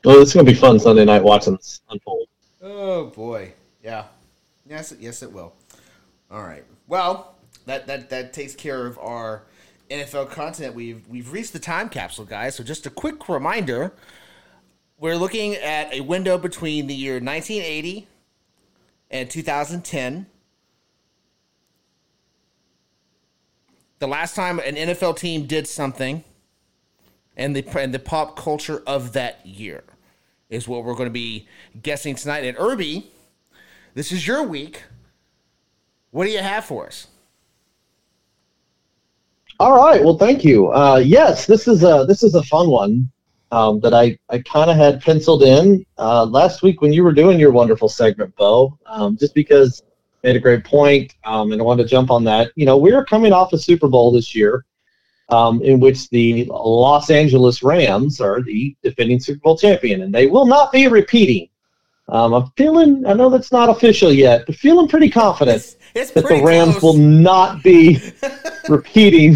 Well, it's going to be fun Sunday night watching this unfold. Oh boy, yeah, yes, yes, it will. All right. Well, that that that takes care of our NFL content. We've we've reached the time capsule, guys. So just a quick reminder: we're looking at a window between the year 1980 and 2010. The last time an NFL team did something, and the and the pop culture of that year, is what we're going to be guessing tonight. And Irby, this is your week. What do you have for us? All right. Well, thank you. Uh, yes, this is a this is a fun one um, that I, I kind of had penciled in uh, last week when you were doing your wonderful segment, Bo. Um, just because you made a great point, um, and I wanted to jump on that. You know, we are coming off a Super Bowl this year, um, in which the Los Angeles Rams are the defending Super Bowl champion, and they will not be repeating. Um, I'm feeling. I know that's not official yet, but feeling pretty confident. It's, it's that the Rams close. will not be repeating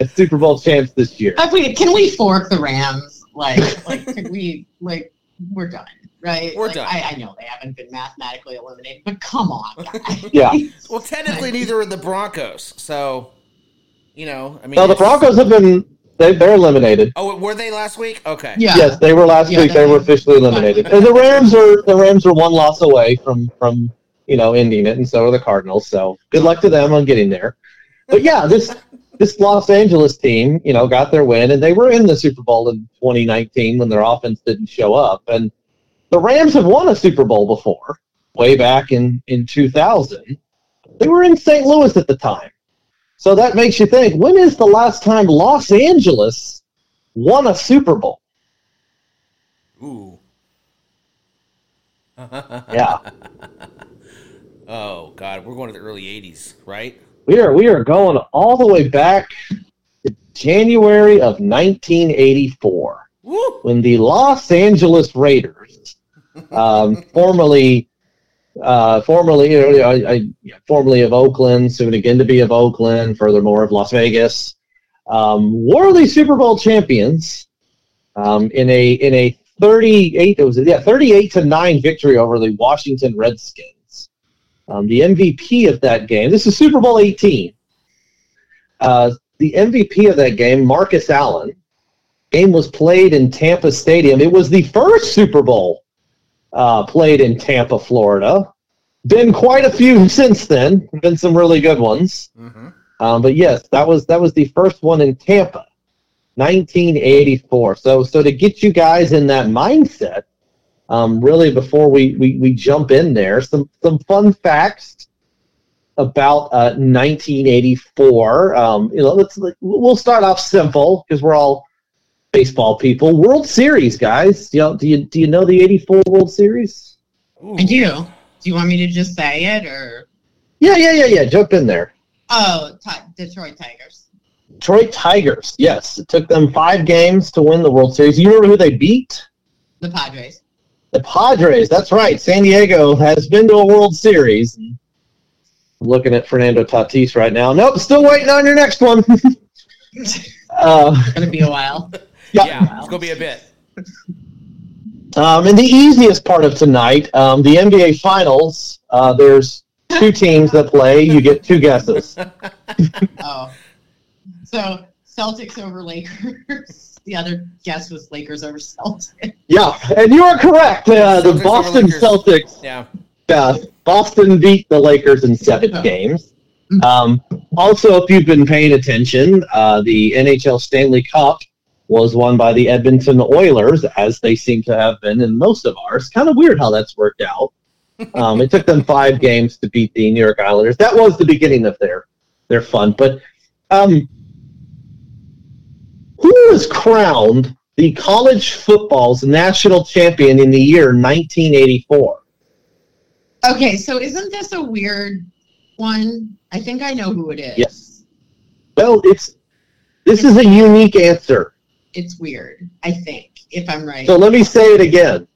as Super Bowl champs this year. If we, can we fork the Rams? Like, like, can we, like, we're done, right? We're Like, done. I, I know they haven't been mathematically eliminated, but come on, guys. Yeah. Well, technically, neither are the Broncos. So, you know, I mean. Now the Broncos have been they, they're eliminated. Oh, were they last week? Okay. Yeah. Yes, they were last Yeah, week. They they- were officially eliminated, and the Rams are the Rams are one loss away from from you know ending it, and so are the Cardinals. So good luck to them on getting there. But yeah, this this Los Angeles team, you know, got their win, and they were in the Super Bowl in 2019 when their offense didn't show up, and the Rams have won a Super Bowl before, way back in in 2000. They were in St. Louis at the time. So that makes you think, when is the last time Los Angeles won a Super Bowl? Ooh. Yeah. Oh God, we're going to the early '80s, right? We are we are going all the way back to January of 1984 Woo! when the Los Angeles Raiders, um, formerly uh, formerly you know, I, I, formerly of Oakland, soon again to be of Oakland, furthermore of Las Vegas, um, were the Super Bowl champions um, in a in a 38 it was yeah 38 to nine victory over the Washington Redskins. Um, the MVP of that game, this is Super Bowl 18. Uh, the MVP of that game, Marcus Allen, game was played in Tampa Stadium. It was the first Super Bowl uh, played in Tampa, Florida. Been quite a few since then. Been some really good ones. Mm-hmm. Um, but yes, that was that was the first one in Tampa, 1984. So so to get you guys in that mindset, um, really before we, we we jump in there, some some fun facts about uh, 1984. Um, you know, let's we'll start off simple because we're all baseball people. World Series, guys. You know, do you do you know the '84 World Series? Ooh. I do. Do you want me to just say it or? Yeah, yeah, yeah, yeah. Jump in there. Oh, t- Detroit Tigers. Detroit Tigers. Yes, it took them five games to win the World Series. You remember who they beat? The Padres. The Padres. That's right. San Diego has been to a World Series. looking at Fernando Tatis right now. Nope, still waiting on your next one. uh, it's gonna be a while. Yeah, yeah it's gonna be a bit. Um, and the easiest part of tonight, um, the NBA Finals. Uh, there's two teams that play. You get two guesses. oh, so Celtics over Lakers. The other guess was Lakers over Celtics. Yeah, and you are correct. Uh, the Boston Celtics. Yeah. Uh, Boston beat the Lakers in seven games. Um, also, if you've been paying attention, uh, the NHL Stanley Cup was won by the Edmonton Oilers, as they seem to have been in most of ours. Kind of weird how that's worked out. Um, it took them five games to beat the New York Islanders. That was the beginning of their their fun. But um, who was crowned the college football's national champion in the year 1984? Okay, so isn't this a weird one? I think I know who it is. Yes. Well, it's this is a unique answer it's weird. I think, if I'm right. So let me say it again.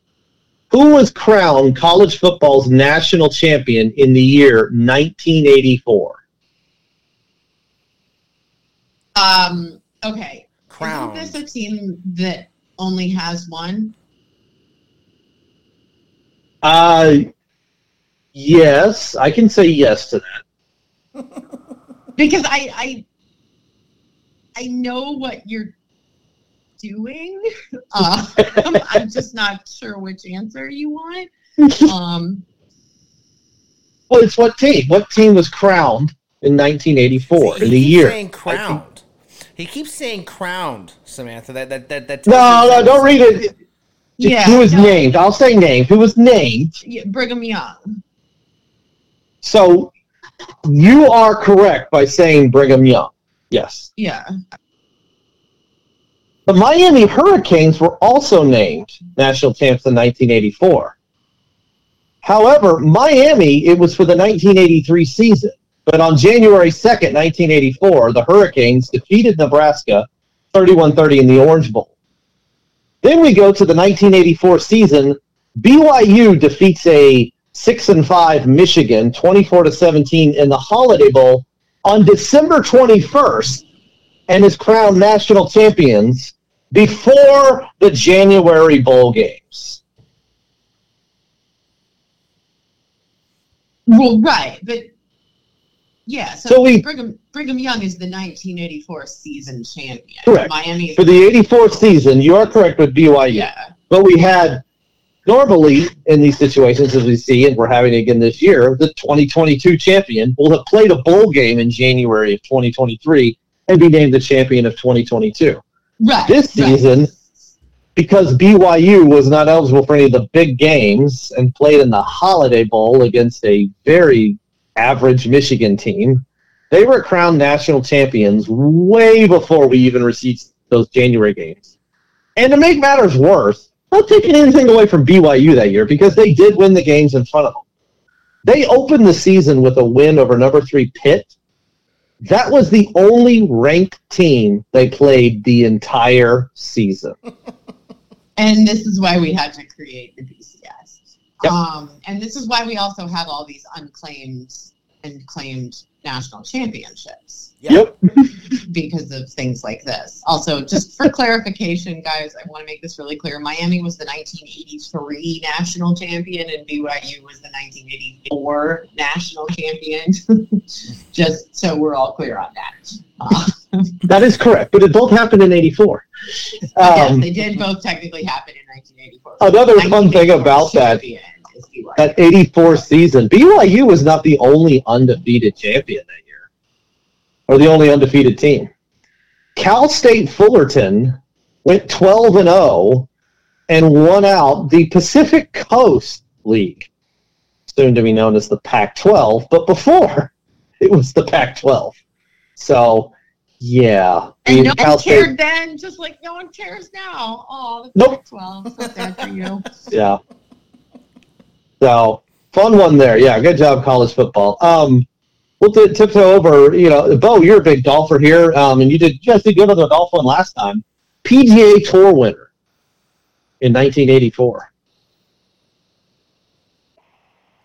Who was crowned college football's national champion in the year 1984? Um. Okay. Crown. Is this a team that only has one? Uh. Yes, I can say yes to that. because I, I I know what you're doing. Uh, I'm just not sure which answer you want. Um, well, it's what team? What team was crowned in 1984 in the year? Saying crowned. He keeps saying crowned, Samantha. That that that. that no, no, don't read it. Yeah, who was no. named? I'll say named. Who was named? Yeah, Brigham Young. So you are correct by saying Brigham Young. Yes. Yeah. The Miami Hurricanes were also named national champs in 1984. However, Miami, it was for the 1983 season. But on January 2nd, 1984, the Hurricanes defeated Nebraska 31-30 in the Orange Bowl. Then we go to the 1984 season. BYU defeats a 6 and 5 Michigan 24 to 17 in the Holiday Bowl on December 21st and is crowned national champions before the January bowl games. Well, right, but yeah. So, so we Brigham Brigham Young is the 1984 season champion. Correct. Miami for the 84 season. You are correct with BYU. Yeah. But we had normally in these situations, as we see, and we're having again this year, the 2022 champion will have played a bowl game in January of 2023 and be named the champion of 2022. Right. This season, right. because BYU was not eligible for any of the big games and played in the Holiday Bowl against a very average Michigan team, they were crowned national champions way before we even received those January games. And to make matters worse, not taking anything away from BYU that year because they did win the games in front of them. They opened the season with a win over number three Pitt that was the only ranked team they played the entire season. and this is why we had to create the BCS. Yep. Um, and this is why we also have all these unclaimed and claimed national championships. Yep. because of things like this. Also, just for clarification, guys, I want to make this really clear. Miami was the 1983 national champion, and BYU was the 1984 national champion. just so we're all clear on that. Uh, that is correct, but it both happened in 84. Um, yes, they did both technically happen in 1984. Another fun thing about that that 84 season, BYU was not the only undefeated champion that year. or the only undefeated team. Cal State Fullerton went 12 and 0 and won out the Pacific Coast League, soon to be known as the Pac 12, but before it was the Pac 12. So, yeah. And the no Cal one State- cared then, just like no one cares now. Oh, the Nope. Pac-12, it's not bad for you. Yeah. So fun one there. Yeah, good job, college football. Um, we'll t- tiptoe over. You know, Bo, you're a big golfer here, um, and you did you guys did good on the golf one last time. PGA Tour winner in 1984.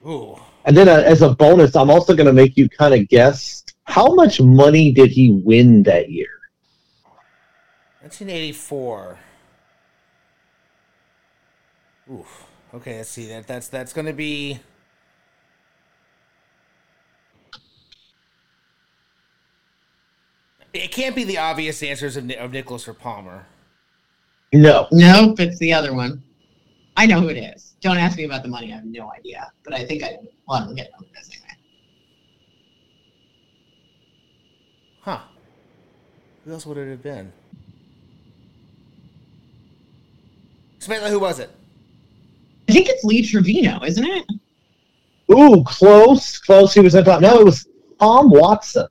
Ooh. And then uh, as a bonus, I'm also going to make you kind of guess how much money did he win that year? 1984. Oof. Okay, let's see. That that's that's going to be. It can't be the obvious answers of, of Nicklaus or Palmer. No. Nope, it's the other one. I know who it is. Don't ask me about the money. I have no idea. But I think I well, I'm get who it is anyway. Huh. Who else would it have been? Samantha, who was it? I think it's Lee Trevino, isn't it? Ooh, close, close. He was on top. No, it was Tom Watson.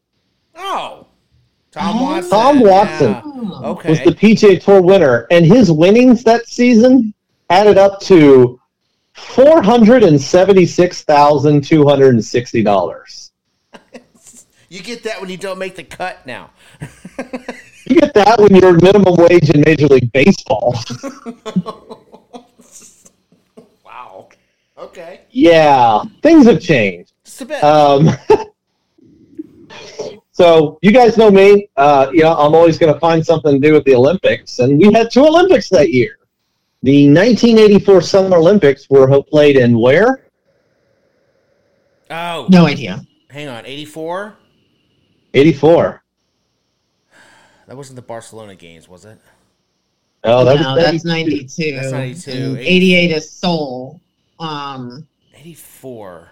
Oh, Tom Oh. Watson. Tom Watson. Yeah. Oh. Okay. was the PGA Tour winner, and his winnings that season added up to four hundred and seventy-six thousand two hundred and sixty dollars. You get that when you don't make the cut now. You get that when you're minimum wage in Major League Baseball. wow. Okay. yeah, things have changed. Just a bit. Um, so you guys know me. Uh, you know, I'm always going to find something to do with the Olympics, and we had two Olympics that year. The 1984 Summer Olympics were played in where? oh, No idea. hang on. 84? 84. That wasn't the Barcelona games, was it? Oh, that no, was that's 92. That's 92. 88 is Seoul. Um, 84.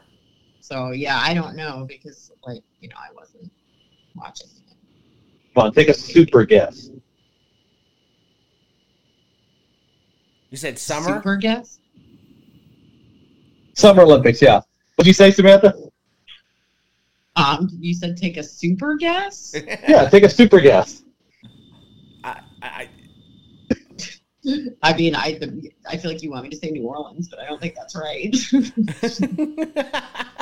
so yeah, I don't know because like, you know, I wasn't watching. Come on, take a super guess. You said summer? Super guess? Summer Olympics, yeah. What'd you say, Samantha? Um, you said take a super guess? Yeah, take a super guess. I, I, I mean, I I feel like you want me to say New Orleans, but I don't think that's right.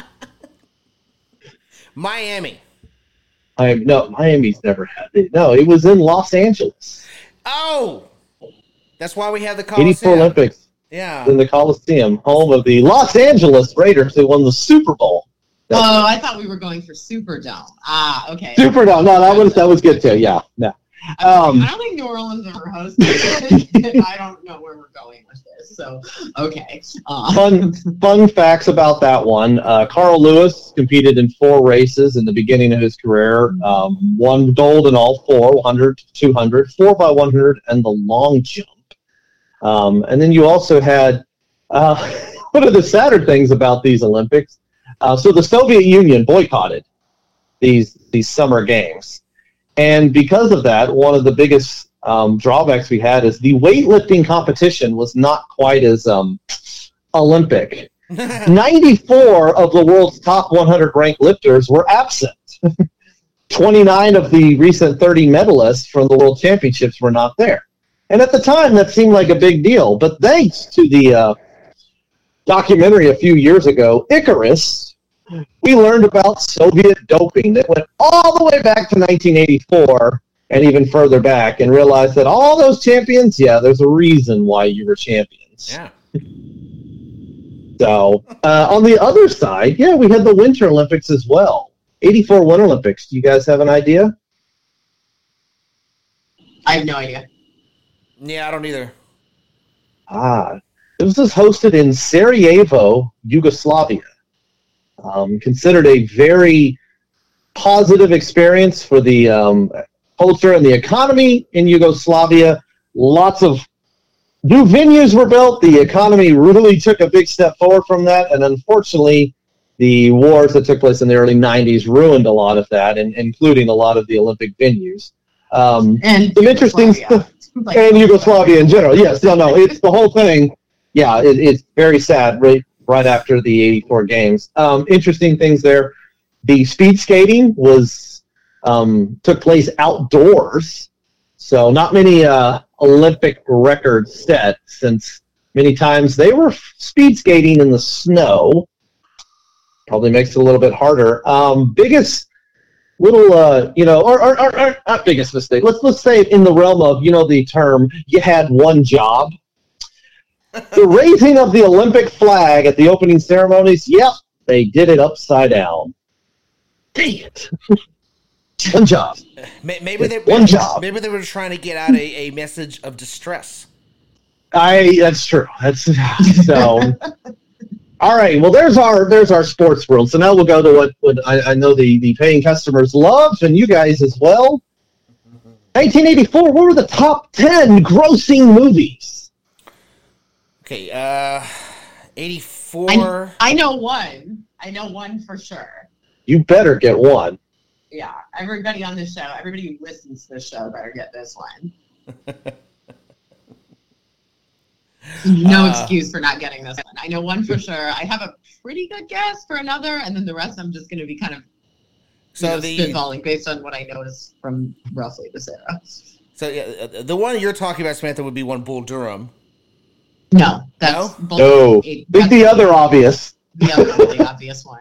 Miami. I no, Miami's never had it. No, it was in Los Angeles. Oh! That's why we have the 84 Coliseum. Olympics Yeah. in the Coliseum, home of the Los Angeles Raiders who won the Super Bowl. oh, I thought we were going for Superdome. Ah, okay. Superdome. No, that was that was good too. Yeah. No. Um, I don't think New Orleans ever hosted. I don't know where we're going with this. So, okay. Uh, fun fun facts about that one. Uh, Carl Lewis competed in four races in the beginning of his career. Um, won gold in all four 100, 200, 4 by 100, and the long jump. Um, and then you also had uh, one of the sadder things about these Olympics. Uh, so the Soviet Union boycotted these these summer games, and because of that, one of the biggest um, drawbacks we had is the weightlifting competition was not quite as um, Olympic. 94 of the world's top 100 ranked lifters were absent. 29 of the recent 30 medalists from the World Championships were not there. And at the time, that seemed like a big deal. But thanks to the uh, documentary a few years ago, Icarus, we learned about Soviet doping that went all the way back to 1984 and even further back and realized that all those champions, yeah, there's a reason why you were champions. yeah. So uh, on the other side, yeah, we had the Winter Olympics as well. 84 Winter Olympics. Do you guys have an idea? I have no idea. Yeah, I don't either. Ah, this was hosted in Sarajevo, Yugoslavia. Um, considered a very positive experience for the um, culture and the economy in Yugoslavia. Lots of new venues were built. The economy really took a big step forward from that, and unfortunately, the wars that took place in the early 90s ruined a lot of that, and including a lot of the Olympic venues. Um, And some interesting Yugoslavia. Like- and Yugoslavia in general. Yes, no, no, it's the whole thing. Yeah, it, it's very sad. Right, right after the '84 games. Um, interesting things there. The speed skating was um, took place outdoors, so not many uh, Olympic records set since many times they were speed skating in the snow. Probably makes it a little bit harder. Um, biggest little uh you know or, or, or, or not biggest mistake let's let's say in the realm of you know the term you had one job the raising of the olympic flag at the opening ceremonies yep they did it upside down. Dang it. One job. Maybe they One job. Maybe they were trying to get out a, a message of distress. i that's true. That's so. All right well there's our there's our sports world. So now we'll go to what, what I, I know the the paying customers love and you guys as well. 1984 what were the top 10 grossing movies Okay, uh, eighty I. I know one. I know one for sure. you better get one Yeah, everybody on this show, everybody who listens to this show better get this one. no Uh, excuse for not getting this one. I know one for sure. I have a pretty good guess for another, and then the rest I'm just going to be kind of So know, the spitballing based on what I noticed from roughly the era. so yeah, uh, the one you're talking about, Samantha, would be one Bull Durham. No, that's both- No. it- Think that's the other obvious. the other really obvious one.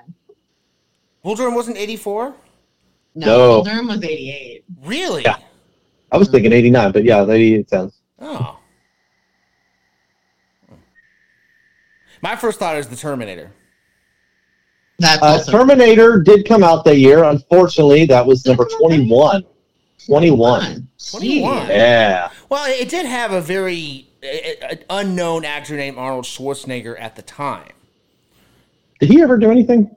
Bull Durham wasn't eighty four. No, No. Bull Durham was 88. Really? Yeah. I was thinking 89, but yeah, 88 sounds. Oh. My first thought is the Terminator. That's Uh, also Terminator did come out that year. Unfortunately, that was number 21. 21. 21. Yeah. Well, it did have a very uh, unknown actor named Arnold Schwarzenegger at the time. Did he ever do anything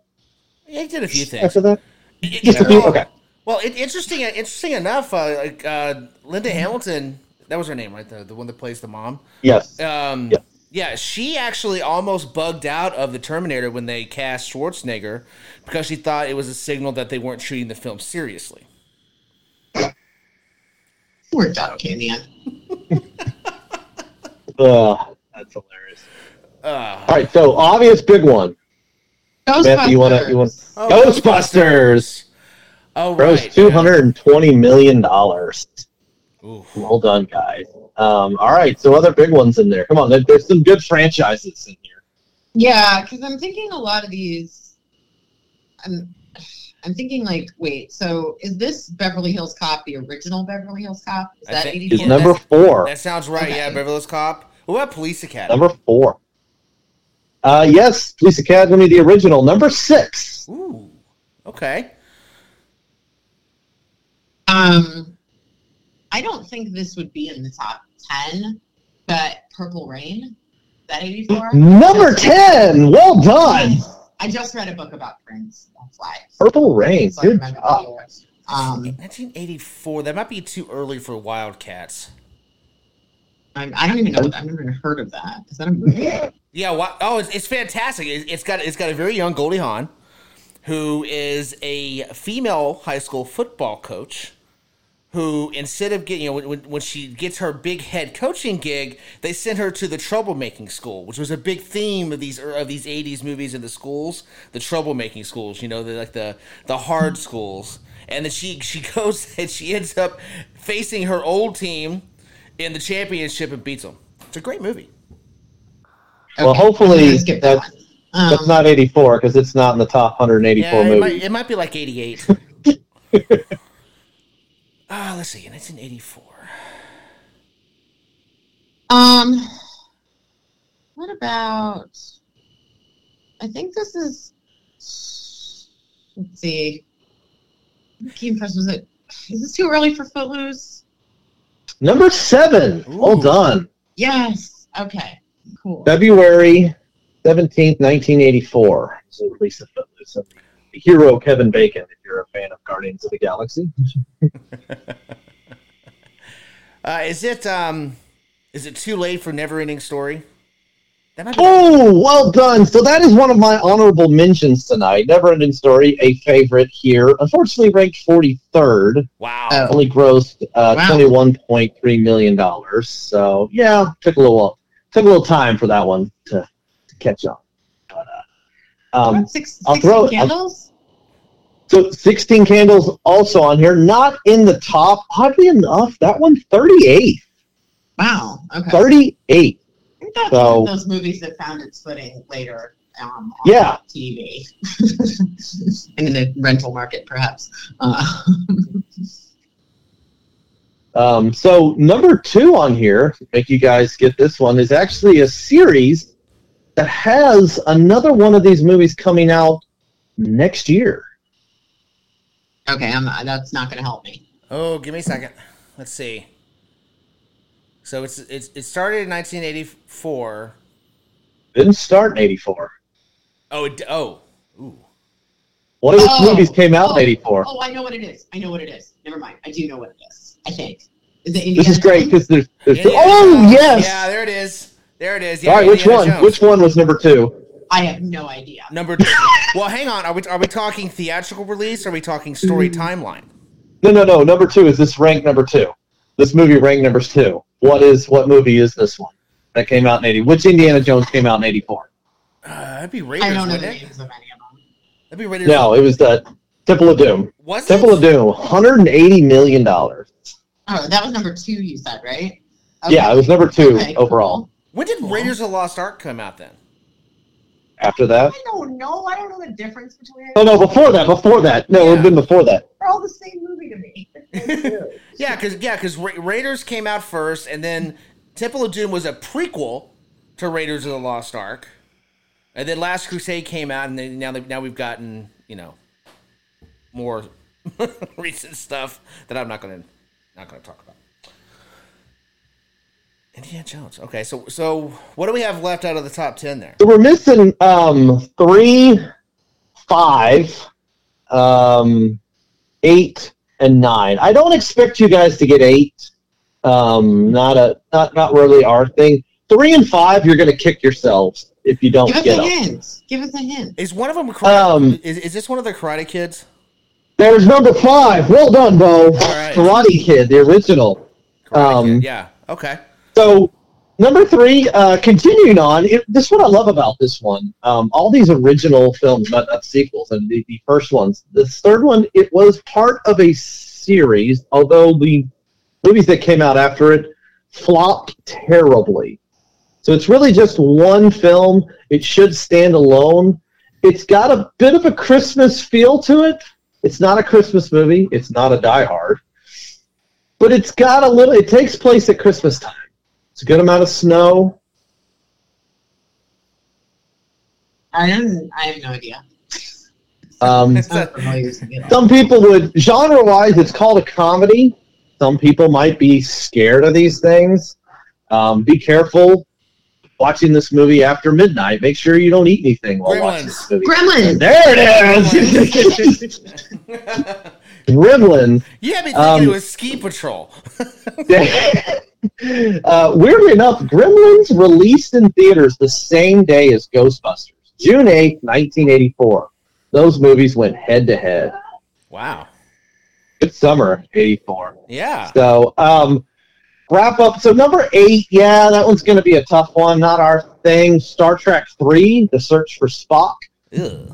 Yeah, he did a few things. after that? It- Just a few? well, Okay. Well, it, interesting. Interesting enough, uh, like uh, Linda Hamilton. That was her name, right? The, the one that plays the mom. Yes. Um, Yeah. yeah, she actually almost bugged out of the Terminator when they cast Schwarzenegger because she thought it was a signal that they weren't treating the film seriously. worked out okay in the end. Ugh, that's hilarious. Uh, All right, so obvious big one. Matthew, you want to? You want? Oh, Ghostbusters. oh, Gross right. two hundred and twenty million dollars. yeah. Oof. Well done, guys. Um, all right, so other big ones in there. Come on, there's some good franchises in here. Yeah, because I'm thinking a lot of these. I'm, I'm thinking like, wait, so is this Beverly Hills Cop the original Beverly Hills Cop? Is I that think- It's number four. That sounds right. Yeah, Beverly Hills Cop. What about Police Academy? Number four. Uh, yes, Police Academy, the original. Number six. Ooh. Okay. Um, I don't think this would be in the top ten, but Purple Rain, is that 84? Number ten. Well done. I just read a book about Prince. That's why. Purple Rain. So Good job. Um, 1984. That might be too early for Wildcats. I, don't even know. I've never heard of that. Is that a movie? Yeah. Wha- oh, it's, it's fantastic. It, it's got it's got a very young Goldie Hawn, who is a female high school football coach. Who instead of getting you know when, when she gets her big head coaching gig, they send her to the troublemaking school, which was a big theme of these of these '80s movies in the schools, the troublemaking schools. You know, the like the the hard schools. And then she she goes and she ends up facing her old team in the championship and beats them. It's a great movie. Well, Okay, hopefully I'm gonna skip that that's- Um, That's not 84 because it's not in the top 184 Yeah, it movies. might, it might be like 88. Ah, let's see, 1984. Um, what about? I think this is. Let's see. Key Impress was it? Is this too early for Footloose? Number seven. Well Ooh. done. Yes. Okay. Cool. February 17th, 1984. So Lisa Footloose. and The hero Kevin Bacon, if you're a fan of Guardians of the Galaxy. Uh, is it um, is it too late for Never Ending Story? That might be. Oh, well done. So that is one of my honorable mentions tonight. Never Ending Story, a favorite here. Unfortunately, ranked 43rd. Wow. Oh. Only grossed uh, Wow. $21.3 million. So, yeah, took a little took a little time for that one to, to catch on. But, uh, um, Six, I'll 16 throw candles? so 16 Candles also on here. Not in the top. Oddly enough, that one 38. Wow. Okay. 38. I thought So- those movies that found its footing later um, on Yeah. TV. in the rental market, perhaps. Uh, Um, so number two on here, make you guys get this one, is actually a series that has another one of these movies coming out next year. okay, I'm, that's not going to help me. Oh, give me a second. Let's see. So it's it's it started in 1984. Didn't start in '84. Oh, it, oh, ooh. One of its Oh, movies came out oh, in '84. Oh, I know what it is. I know what it is. Never mind. I do know what it is. I think. Is it Indiana This is great because there's, there's Indiana oh Jones. yes. Yeah, there it is. There it is. Yeah, All right, which one? Jones. Which one was number two? I have no idea. Number. Two. well, hang on. Are we are we talking theatrical release? Or are we talking story hmm. timeline? No, no, no. Number two is this ranked number two. This movie ranked number two. What is what movie is this one that came out in '80? Which Indiana Jones came out in '84? Uh, that'd be Raiders. I don't know the names of any of them. That'd be Raiders. No, it was the Temple of Doom. Was Temple it? of Doom, 180 million dollars. Oh, that was number two. You said right? Yeah, it was number two Okay, overall. cool. When did Raiders of the Lost Ark come out then? After that, I don't know. I don't know the difference between. oh no, before that, before that, no, it would have been before that. They're all the same movie to me. Yeah, because yeah, because Ra- Raiders came out first, and then Temple of Doom was a prequel to Raiders of the Lost Ark, and then Last Crusade came out, and then now they- now we've gotten you know more recent stuff that I'm not gonna not gonna talk about. Indiana Jones. Okay, so so what do we have left out of the top ten there? So we're missing um, three, five, um, eight, and nine. I don't expect you guys to get eight. Um, not a not not really our thing. Three and five, you're going to kick yourselves if you don't Give us get a them. hint. Give us a hint. Is one of them karate, Um, is, is this one of the Karate Kids? There's number five. Well done, Bo. right. Karate Kid, the original. Karate Um, Kid. Yeah. Okay. So number three, uh, continuing on, it, this is what I love about this one. Um, all these original films, not, not sequels, and the, the first ones. This third one, it was part of a series, although the movies that came out after it flopped terribly. So it's really just one film. It should stand alone. It's got a bit of a Christmas feel to it. It's not a Christmas movie. It's not a Die Hard. But it's got a little, it takes place at Christmas time. It's a good amount of snow. I don't. I have no idea. Um, I don't know what you're thinking of. some people would, genre wise, it's called a comedy. Some people might be scared of these things. Um, be careful watching this movie after midnight. Make sure you don't eat anything while watching this movie. Gremlins. There it is! Gremlin. You had me thinking Um, it was Ski Patrol. uh, weirdly enough, Gremlins released in theaters the same day as Ghostbusters, June 8th, 1984. Those movies went head to head. wow. Good summer, 84. Yeah. So, um, wrap up. So, number eight, yeah, that one's going to be a tough one. Not our thing. Star Trek 3, The Search for Spock. Ugh.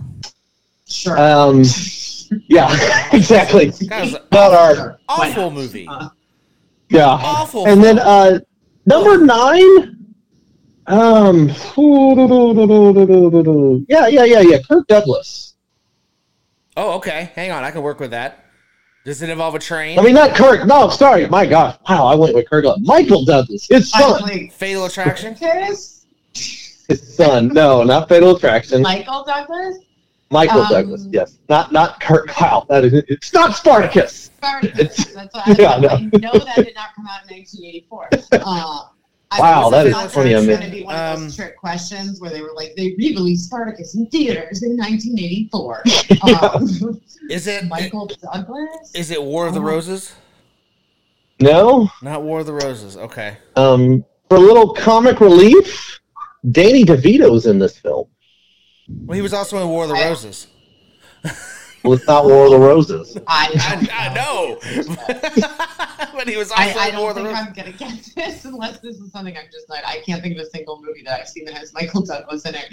Sure. Um, yeah, exactly. That was an Not our. Awful movie. Uh, Yeah. Awful. And then uh, number nine. Um. Yeah, yeah, yeah, yeah. Kirk Douglas. oh, okay. Hang on. I can work with that. Does it involve a train? I mean, not Kirk. No, sorry. My gosh. Wow, I went with Kirk. Douglas. Michael Douglas. His son. Michael Fatal Attraction? Douglas. His son. No, not Fatal Attraction. Michael Douglas. Michael um, Douglas. Yes. Not not Kirk. Wow. That is. It's not Spartacus. Spartacus. That's what I, Yeah, I no. know that did not come out in 1984. Uh, Wow, that is not funny, sure I It's mean- going to be one of those Um, trick questions where they were like, they re-released Spartacus in theaters in 1984. Um, Is it Michael Douglas. is it War of the Oh. Roses? No. Not War of the Roses. Okay. Um. For a little comic relief, Danny DeVito's in this film. Well, he was also in War of the I- Roses. Well, it's not War of the Roses. I, I, I know, but he was also I, I in War of don't the think Roses. I'm gonna get this unless this is something I'm just not. I can't think of a single movie that I've seen that has Michael Douglas in it.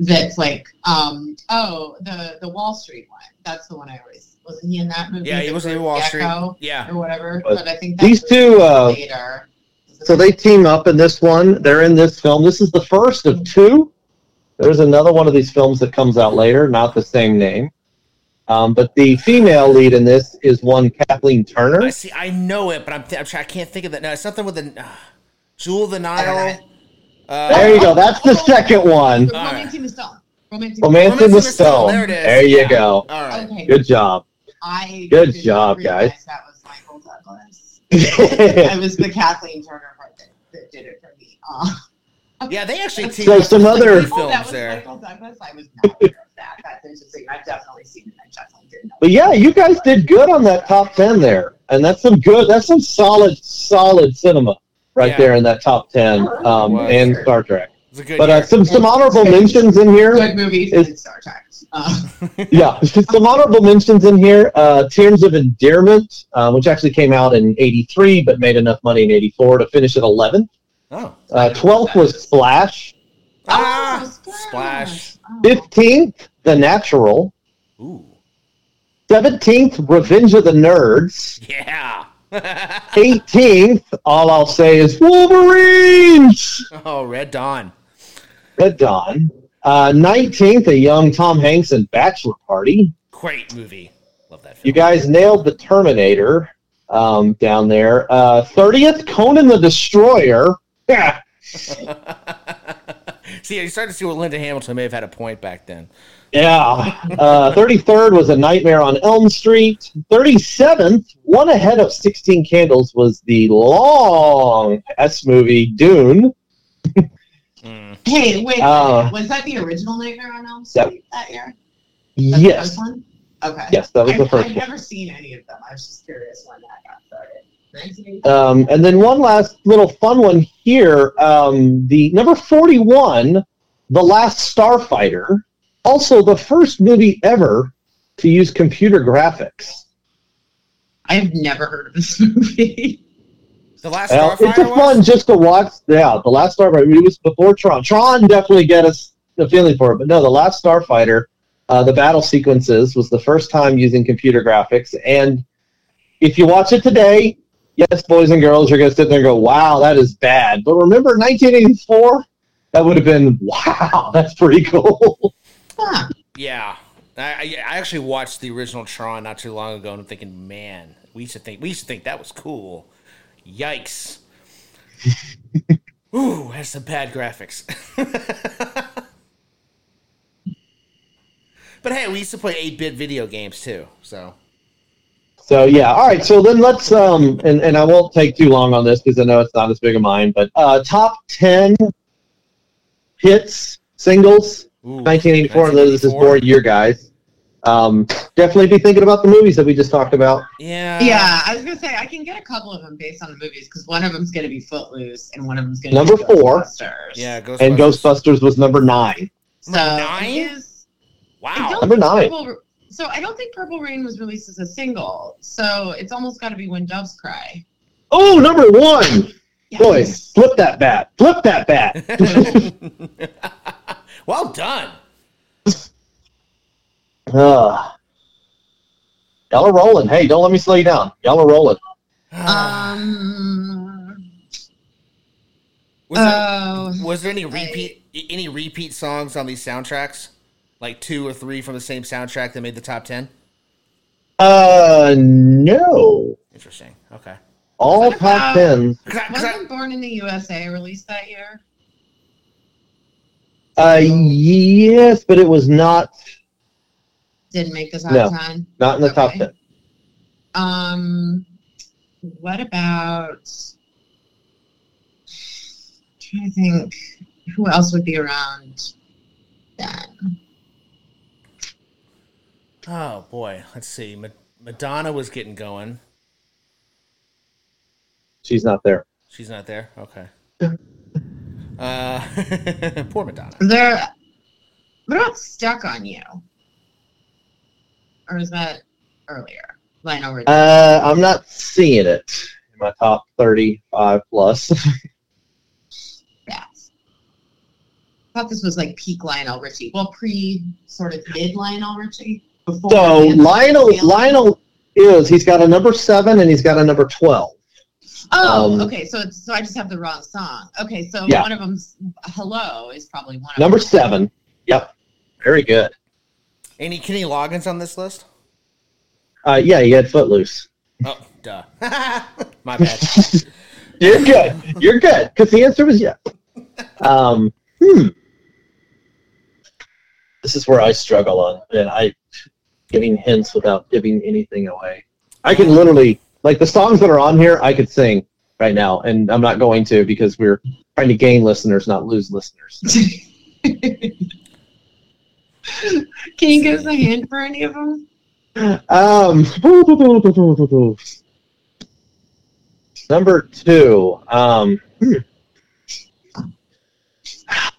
That's like, um, oh, the the Wall Street one. That's the one I always wasn't he in that movie? Yeah, he was in Great Wall Street. Yeah, or whatever. But But, I think that these was two, uh, later. So they team up in this one. They're in this film. This is the first of two. There's another one of these films that comes out later, not the same name. Um, but the female lead in this is one Kathleen Turner. I see. I know it, but I'm, th- I'm trying, I can't think of that. No, it's something with the uh, Jewel of the Nile. Uh, There you go. That's the second one. The All right. Romancing the Stone. Romancing Romance in the Romance in the Stone. Stone. There it is. There you Yeah. go. All right. Okay. Good job. I Good job, guys. That was Michael Douglas. it was the Kathleen Turner part that, that did it for me. Uh, Yeah, they actually teamed So some for other- three oh, that films was there. Michael Douglas. I was not aware of that. That a thing. I've definitely seen it. I definitely didn't. But yeah, you guys did good on that top ten there, and that's some good. That's some solid, solid cinema right Yeah. there in that top ten, um, Was. and Star Trek. A good But uh, some some honorable mentions in here. Good movies Is- and Star Trek. Uh, yeah, some honorable mentions in here. Uh, Terms of Endearment, uh, which actually came out in '83, but made enough money in '84 to finish at 11th. Oh. Uh, 12th was Splash. Ah, oh, Splash. Oh. 15th, The Natural. Ooh. 17th, Revenge of the Nerds. Yeah. 18th, all I'll say is Wolverines. oh, Red Dawn. Red Dawn. Uh, 19th, a young Tom Hanks and Bachelor Party. Great movie. Love that film. You guys nailed the Terminator um, down there. Uh, 30th, Conan the Destroyer. Yeah. see, you started to see what Linda Hamilton may have had a point back then. Yeah. Uh, 33rd was A Nightmare on Elm Street. 37th, one ahead of 16 Candles, was the long S movie Dune. Mm. Hey, wait. Uh, was that the original Nightmare on Elm Street that year? That's the Yes. first one? Okay. Yes, that was the I've, first I've one. never seen any of them. I was just curious when that got started. 1980? Um, and then one last little fun one here. Um, the number 41, The Last Starfighter, also the first movie ever to use computer graphics. I've never heard of this movie. The last Well, Starfighter it's a fun was? just to watch. Yeah, The Last Starfighter. It was before Tron. Tron definitely get us the feeling for it. But no, The Last Starfighter, uh, the battle sequences was the first time using computer graphics. And if you watch it today, yes, boys and girls, you're going to sit there and go, wow, that is bad. But remember 1984? That would have been, wow, that's pretty cool. Huh. Yeah. I, I I actually watched the original Tron not too long ago and I'm thinking, man, we used to think we used to think that was cool. Yikes. Ooh, that's some bad graphics. but hey, we used to play 8-bit video games too, so So yeah, all right. So then let's um, and, and I won't take too long on this because I know it's not as big of mine, but uh, top ten hits singles, Ooh, 1984. This is 1984. more year, guys. Um, definitely be thinking about the movies that we just talked about. Yeah. Yeah, I was gonna say I can get a couple of them based on the movies because one of them's gonna be Footloose and one of them's gonna Number be four. Ghostbusters. Yeah, Ghostbusters. And Ghostbusters was number nine. So Number nine? it is- I Wow. Number nine. Purple, so I don't think Purple Rain was released as a single. So it's almost got to be When Doves Cry. Oh, number one. Yes. Boy, flip that bat. Flip that bat. well done. Uh, y'all are rolling. Hey, don't let me slow you down. Y'all are rolling. Um. was, there, Oh. was there any repeat any repeat songs on these soundtracks? Like two or three from the same soundtrack that made the top ten? Uh, no. Interesting. Okay. All What top about- tens. 'Cause I- 'cause I- Wasn't Born in the USA released that year? Uh, yes, but it was not Didn't make the top No. ten. not in the top ten. Um, what about? trying to think, who else would be around then? Oh boy, let's see. Ma- Madonna was getting going. She's not there. She's not there. Okay. Uh, poor Madonna. There. What about "Stuck on You"? Or is that earlier? Lionel Richie. Uh, I'm not seeing it in my top 35 plus. Yes. I thought this was like peak Lionel Richie. Well, pre sort of mid Lionel Richie. Before so Lionel, Lionel is he's got a number seven and he's got a number 12. Oh, um, okay. So it's so I just have the wrong song. Okay, so Yeah. one of them's "Hello" is probably one of Number them. seven. Yep. Very good. Any Kenny Loggins on this list? Uh, yeah, you had Footloose. Oh, duh. My bad. You're good. You're good. Because the answer was yes. Um, hmm. This is where I struggle on, and I giving hints without giving anything away. I can literally like the songs that are on here. I could sing right now, and I'm not going to because we're trying to gain listeners, not lose listeners. Can you give us a hint for any of them? Um, number two. Um, hmm.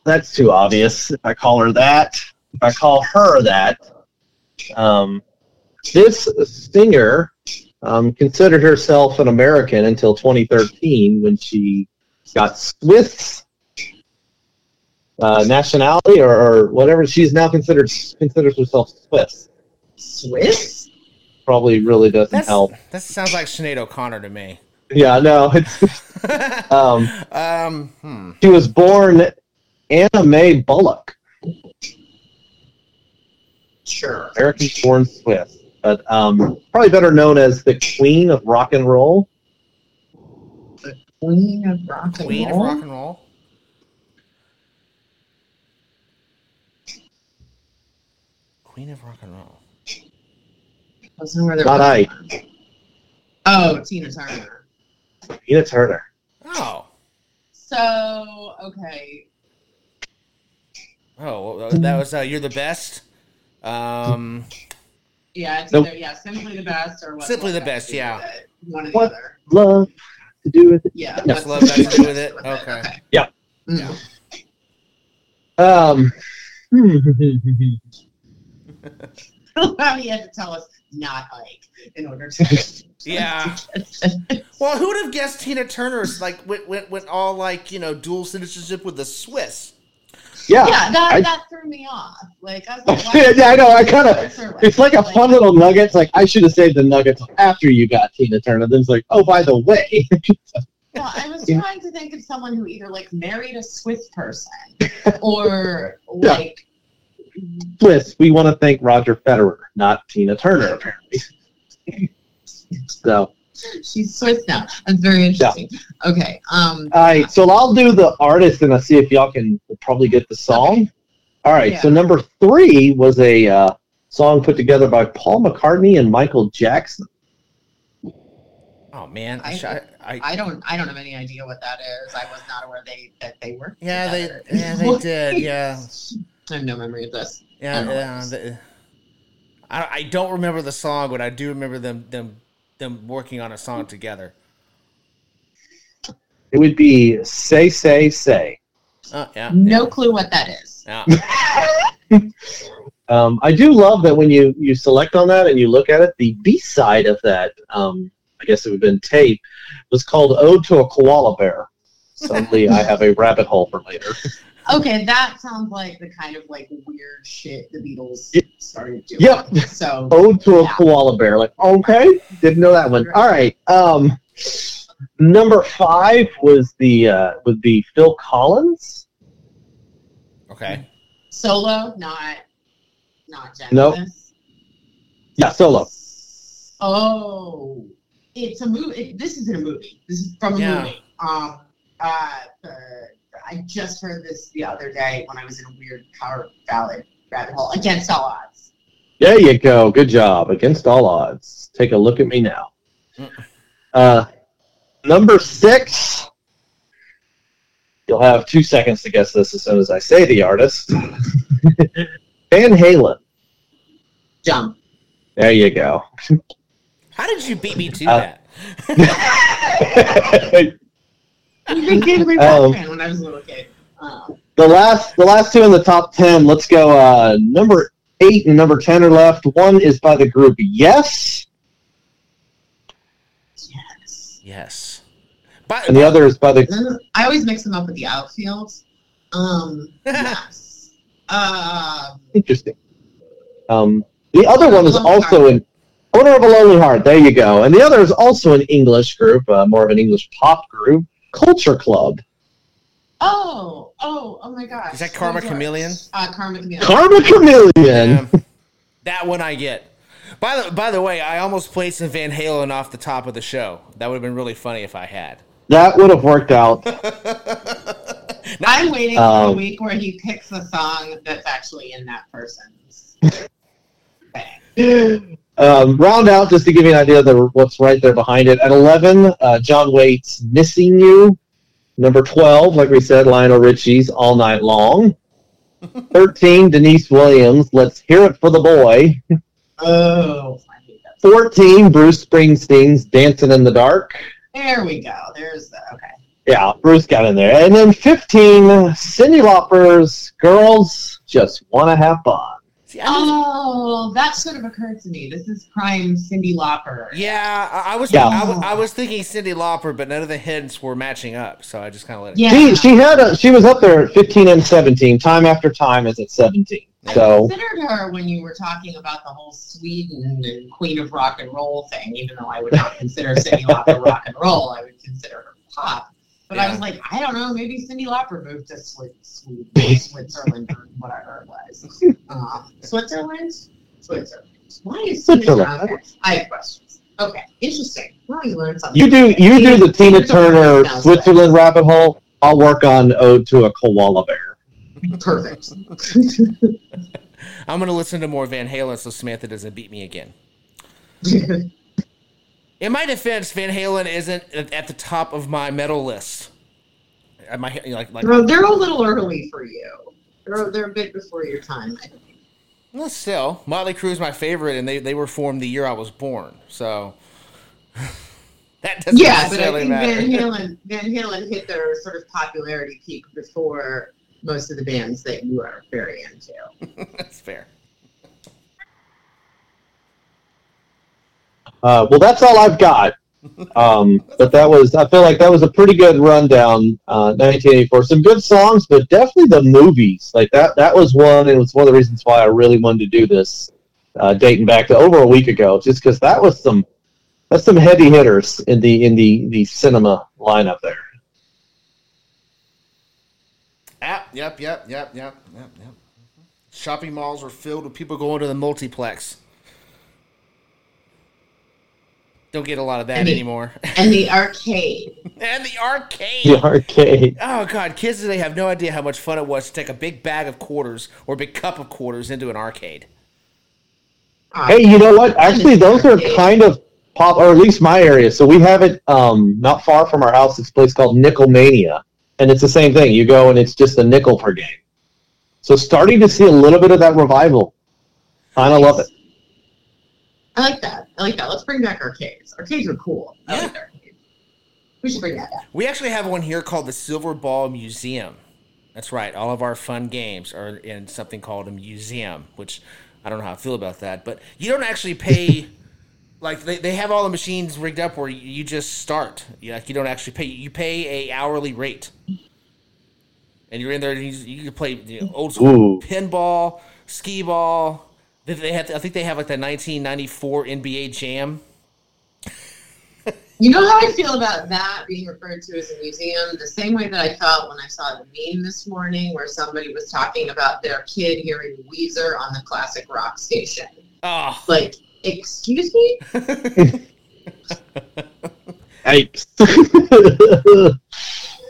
that's too obvious. If I call her that, if I call her that, um, this singer um, considered herself an American until 2013 when she got Swiss uh, nationality or, or whatever. She's now considered considers herself Swiss. Swiss? Probably really doesn't That's, help. that sounds like Sinead O'Connor to me. Yeah, no. It's, um, um, hmm. she was born Anna Mae Bullock, Sure. American born Swiss, but um, probably better known as the Queen of Rock and Roll. The Queen of rock and Queen of rock and roll. Queen of rock and roll. Wasn't where they're Not I. Oh, Tina Turner. Tina Turner. Oh. So okay, Oh, well, that was uh, you're the best. Um, yeah, it's Nope. either yeah, simply the best or what's Simply Love the Best, yeah. One or the What? other. Love to do with it. Yeah. Yeah. what's Love Got to Do with It? Okay. Okay. Yeah. Mm. Um, Well, he had to tell us not Ike in order to. Yeah. Well, who would have guessed Tina Turner's like went, went went all like you know dual citizenship with the Swiss? Yeah. yeah, that I- that threw me off. Like I was like, yeah, I know. I kind of. What's her way? It's like a fun little nugget. It's like I should have saved the nuggets after you got Tina Turner. Then it's like, oh, by the way, Well, I was trying to think of someone who either like married a Swiss person or Yeah. like Swiss. We want to thank Roger Federer, not Tina Turner, apparently. So, she's Swiss now. That's very interesting. Okay. Um. all right. So I'll do the artist, and I'll see if y'all can probably get the song. All right. So number three was a uh, song put together by Paul McCartney and Michael Jackson. Oh man, I, I- I, I I don't. I don't have any idea what that is. I was not aware they that they were. yeah they together. yeah they did yeah I have no memory of this. yeah I don't yeah. the- I, I don't remember the song, but I do remember them them them working on a song together. It would be "Say Say Say." Oh yeah, No clue what that is. yeah. Um, I do love that when you you select on that and you look at it, the B side of that, um, I guess it would have been tape, was called "Ode to a Koala Bear." Suddenly, I have a rabbit hole for later. Okay, that sounds like the kind of like weird shit the Beatles Yep. started doing. Yep. So Ode to a koala bear. Like, okay, didn't know that one. All right. Um, number five was the uh, would be Phil Collins. Okay. solo, not not Genesis. Nope. Yeah, solo. Oh, it's a movie. This isn't a movie. This is from a Yeah. movie. Um, uh, uh, I just heard this the other day when I was in a weird power ballad rabbit hole. Against all odds. There you go. Good job. Against all odds. Take a look at me now. Uh, number six. You'll have two seconds to guess this as soon as I say the artist. Van Halen. Jump. There you go. How did you beat me to Uh, that? You big Gatorade Um, when I was a little kid. Um, The last, the last two in the top ten. Let's go. Uh, number eight and number ten are left. One is by the group Yes, yes. Yes. By, and the other is by the. Uh, I always mix them up with the outfield. Um, yes. Um, Interesting. Um, the other one is also in Owner of a Lonely Heart. There you go. And the other is also an English group, uh, more of an English pop group, Culture Club. oh, oh, oh my gosh. Is that Karma What was it? Chameleon? Uh, Karma Chameleon. Karma Chameleon. Yeah. that one I get. By the by the way, I almost played some Van Halen off the top of the show. That would have been really funny if I had. That would have worked out. I'm waiting for Um, a week where he picks a song that's actually in that person's. thing. Um, round out just to give you an idea of the, what's right there behind it. At 11, uh, John Waite's, Missing You. Number 12, like we said, Lionel Richie's All Night Long. 13, Deniece Williams, Let's Hear It for the Boy. Oh, I hate that. 14, Bruce Springsteen's Dancing in the Dark. There we go. There's the okay. Yeah, Bruce got in there. And then 15, Cyndi Lauper's Girls Just Want to Have Fun. See, Oh, that should have occurred to me. This is prime Cyndi Lauper. yeah, I, I was Yeah. I, was- I was thinking Cyndi Lauper, but none of the hints were matching up, so I just kind of let it. Yeah. She, she had a, she was up there at 15 and 17, time after time as at 17. I So, considered her when you were talking about the whole Sweden and Queen of Rock and Roll thing, even though I would not consider Cyndi Lauper rock and roll. I would consider her pop. But I was like, I don't know, maybe Cyndi Lauper moved to Swi- Sweden, Switzerland, or whatever it was. Um, Switzerland? Switzerland. Why is Switzerland. okay, I have questions. Okay, interesting. Well, you learned something. you do you do the Tina Turner Switzerland rabbit hole. I'll work on Ode to a Koala Bear. Perfect. I'm gonna listen to more Van Halen so Samantha doesn't beat me again. In my defense, Van Halen isn't at the top of my metal list. My like like Bro, they're a little early for you. They're, they're a bit before your time, I think. well, still Motley Crue's my favorite, and they they were formed the year I was born, so that doesn't Yeah, but I think matter. Van Halen Van Halen hit their sort of popularity peak before most of the bands that you are very into. That's fair. Uh, well, that's all I've got. Um, but that was I feel like that was a pretty good rundown. Uh, 1984, some good songs, but definitely the movies. Like that that was one. It was one of the reasons why I really wanted to do this, uh, dating back to over a week ago, just because that was some that's some heavy hitters in the in the the cinema lineup there. Yep, yep, yep, yep, yep, yep, yep. Shopping malls were filled with people going to the multiplex. Don't get a lot of that And the- anymore. And the arcade. and the arcade. The arcade. Oh god, kids today have no idea how much fun it was to take a big bag of quarters or a big cup of quarters into an arcade. Uh, Hey, you know what? Actually, those are kind of pop, or at least my area. So we have it um, not far from our house. It's a place called Nickel Mania, and it's the same thing. You go and it's just a nickel per game. So starting to see a little bit of that revival. I kind of love it. I like that. I like that. Let's bring back arcades. Arcades are cool. I like arcades. We should bring that back. We actually have one here called the Silver Ball Museum. That's right. All of our fun games are in something called a museum, which I don't know how I feel about that. But you don't actually pay. like they, they have all the machines rigged up where you, you just start. You, like you don't actually pay. You pay a hourly rate, and you're in there. And you, you can play you know, old school Ooh. pinball, skee ball. They, they have. I think they have like the 1994 NBA Jam. You know how I feel about that being referred to as a museum? The same way that I felt when I saw the meme this morning where somebody was talking about their kid hearing Weezer on the classic rock station. Oh, Like, excuse me? Yikes.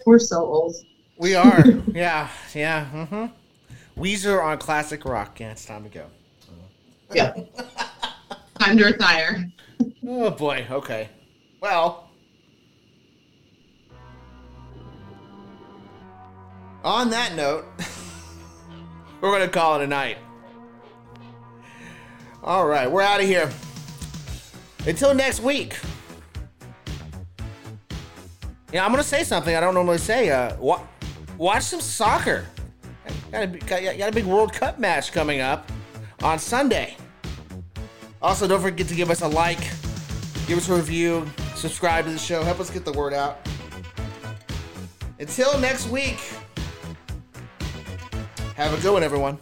We're so old. We are. yeah. Yeah. Mm-hmm. Weezer on classic rock. Yeah, it's time to go. Yeah. Time to retire. Oh boy. Okay. Well. On that note, we're gonna call it a night. All right, we're out of here. Until next week. Yeah, I'm gonna say something I don't normally say. Uh, what? watch some soccer. Got a, got, got a big World Cup match coming up on Sunday. Also, don't forget to give us a like, give us a review, subscribe to the show, help us get the word out. Until next week, have a good one, everyone.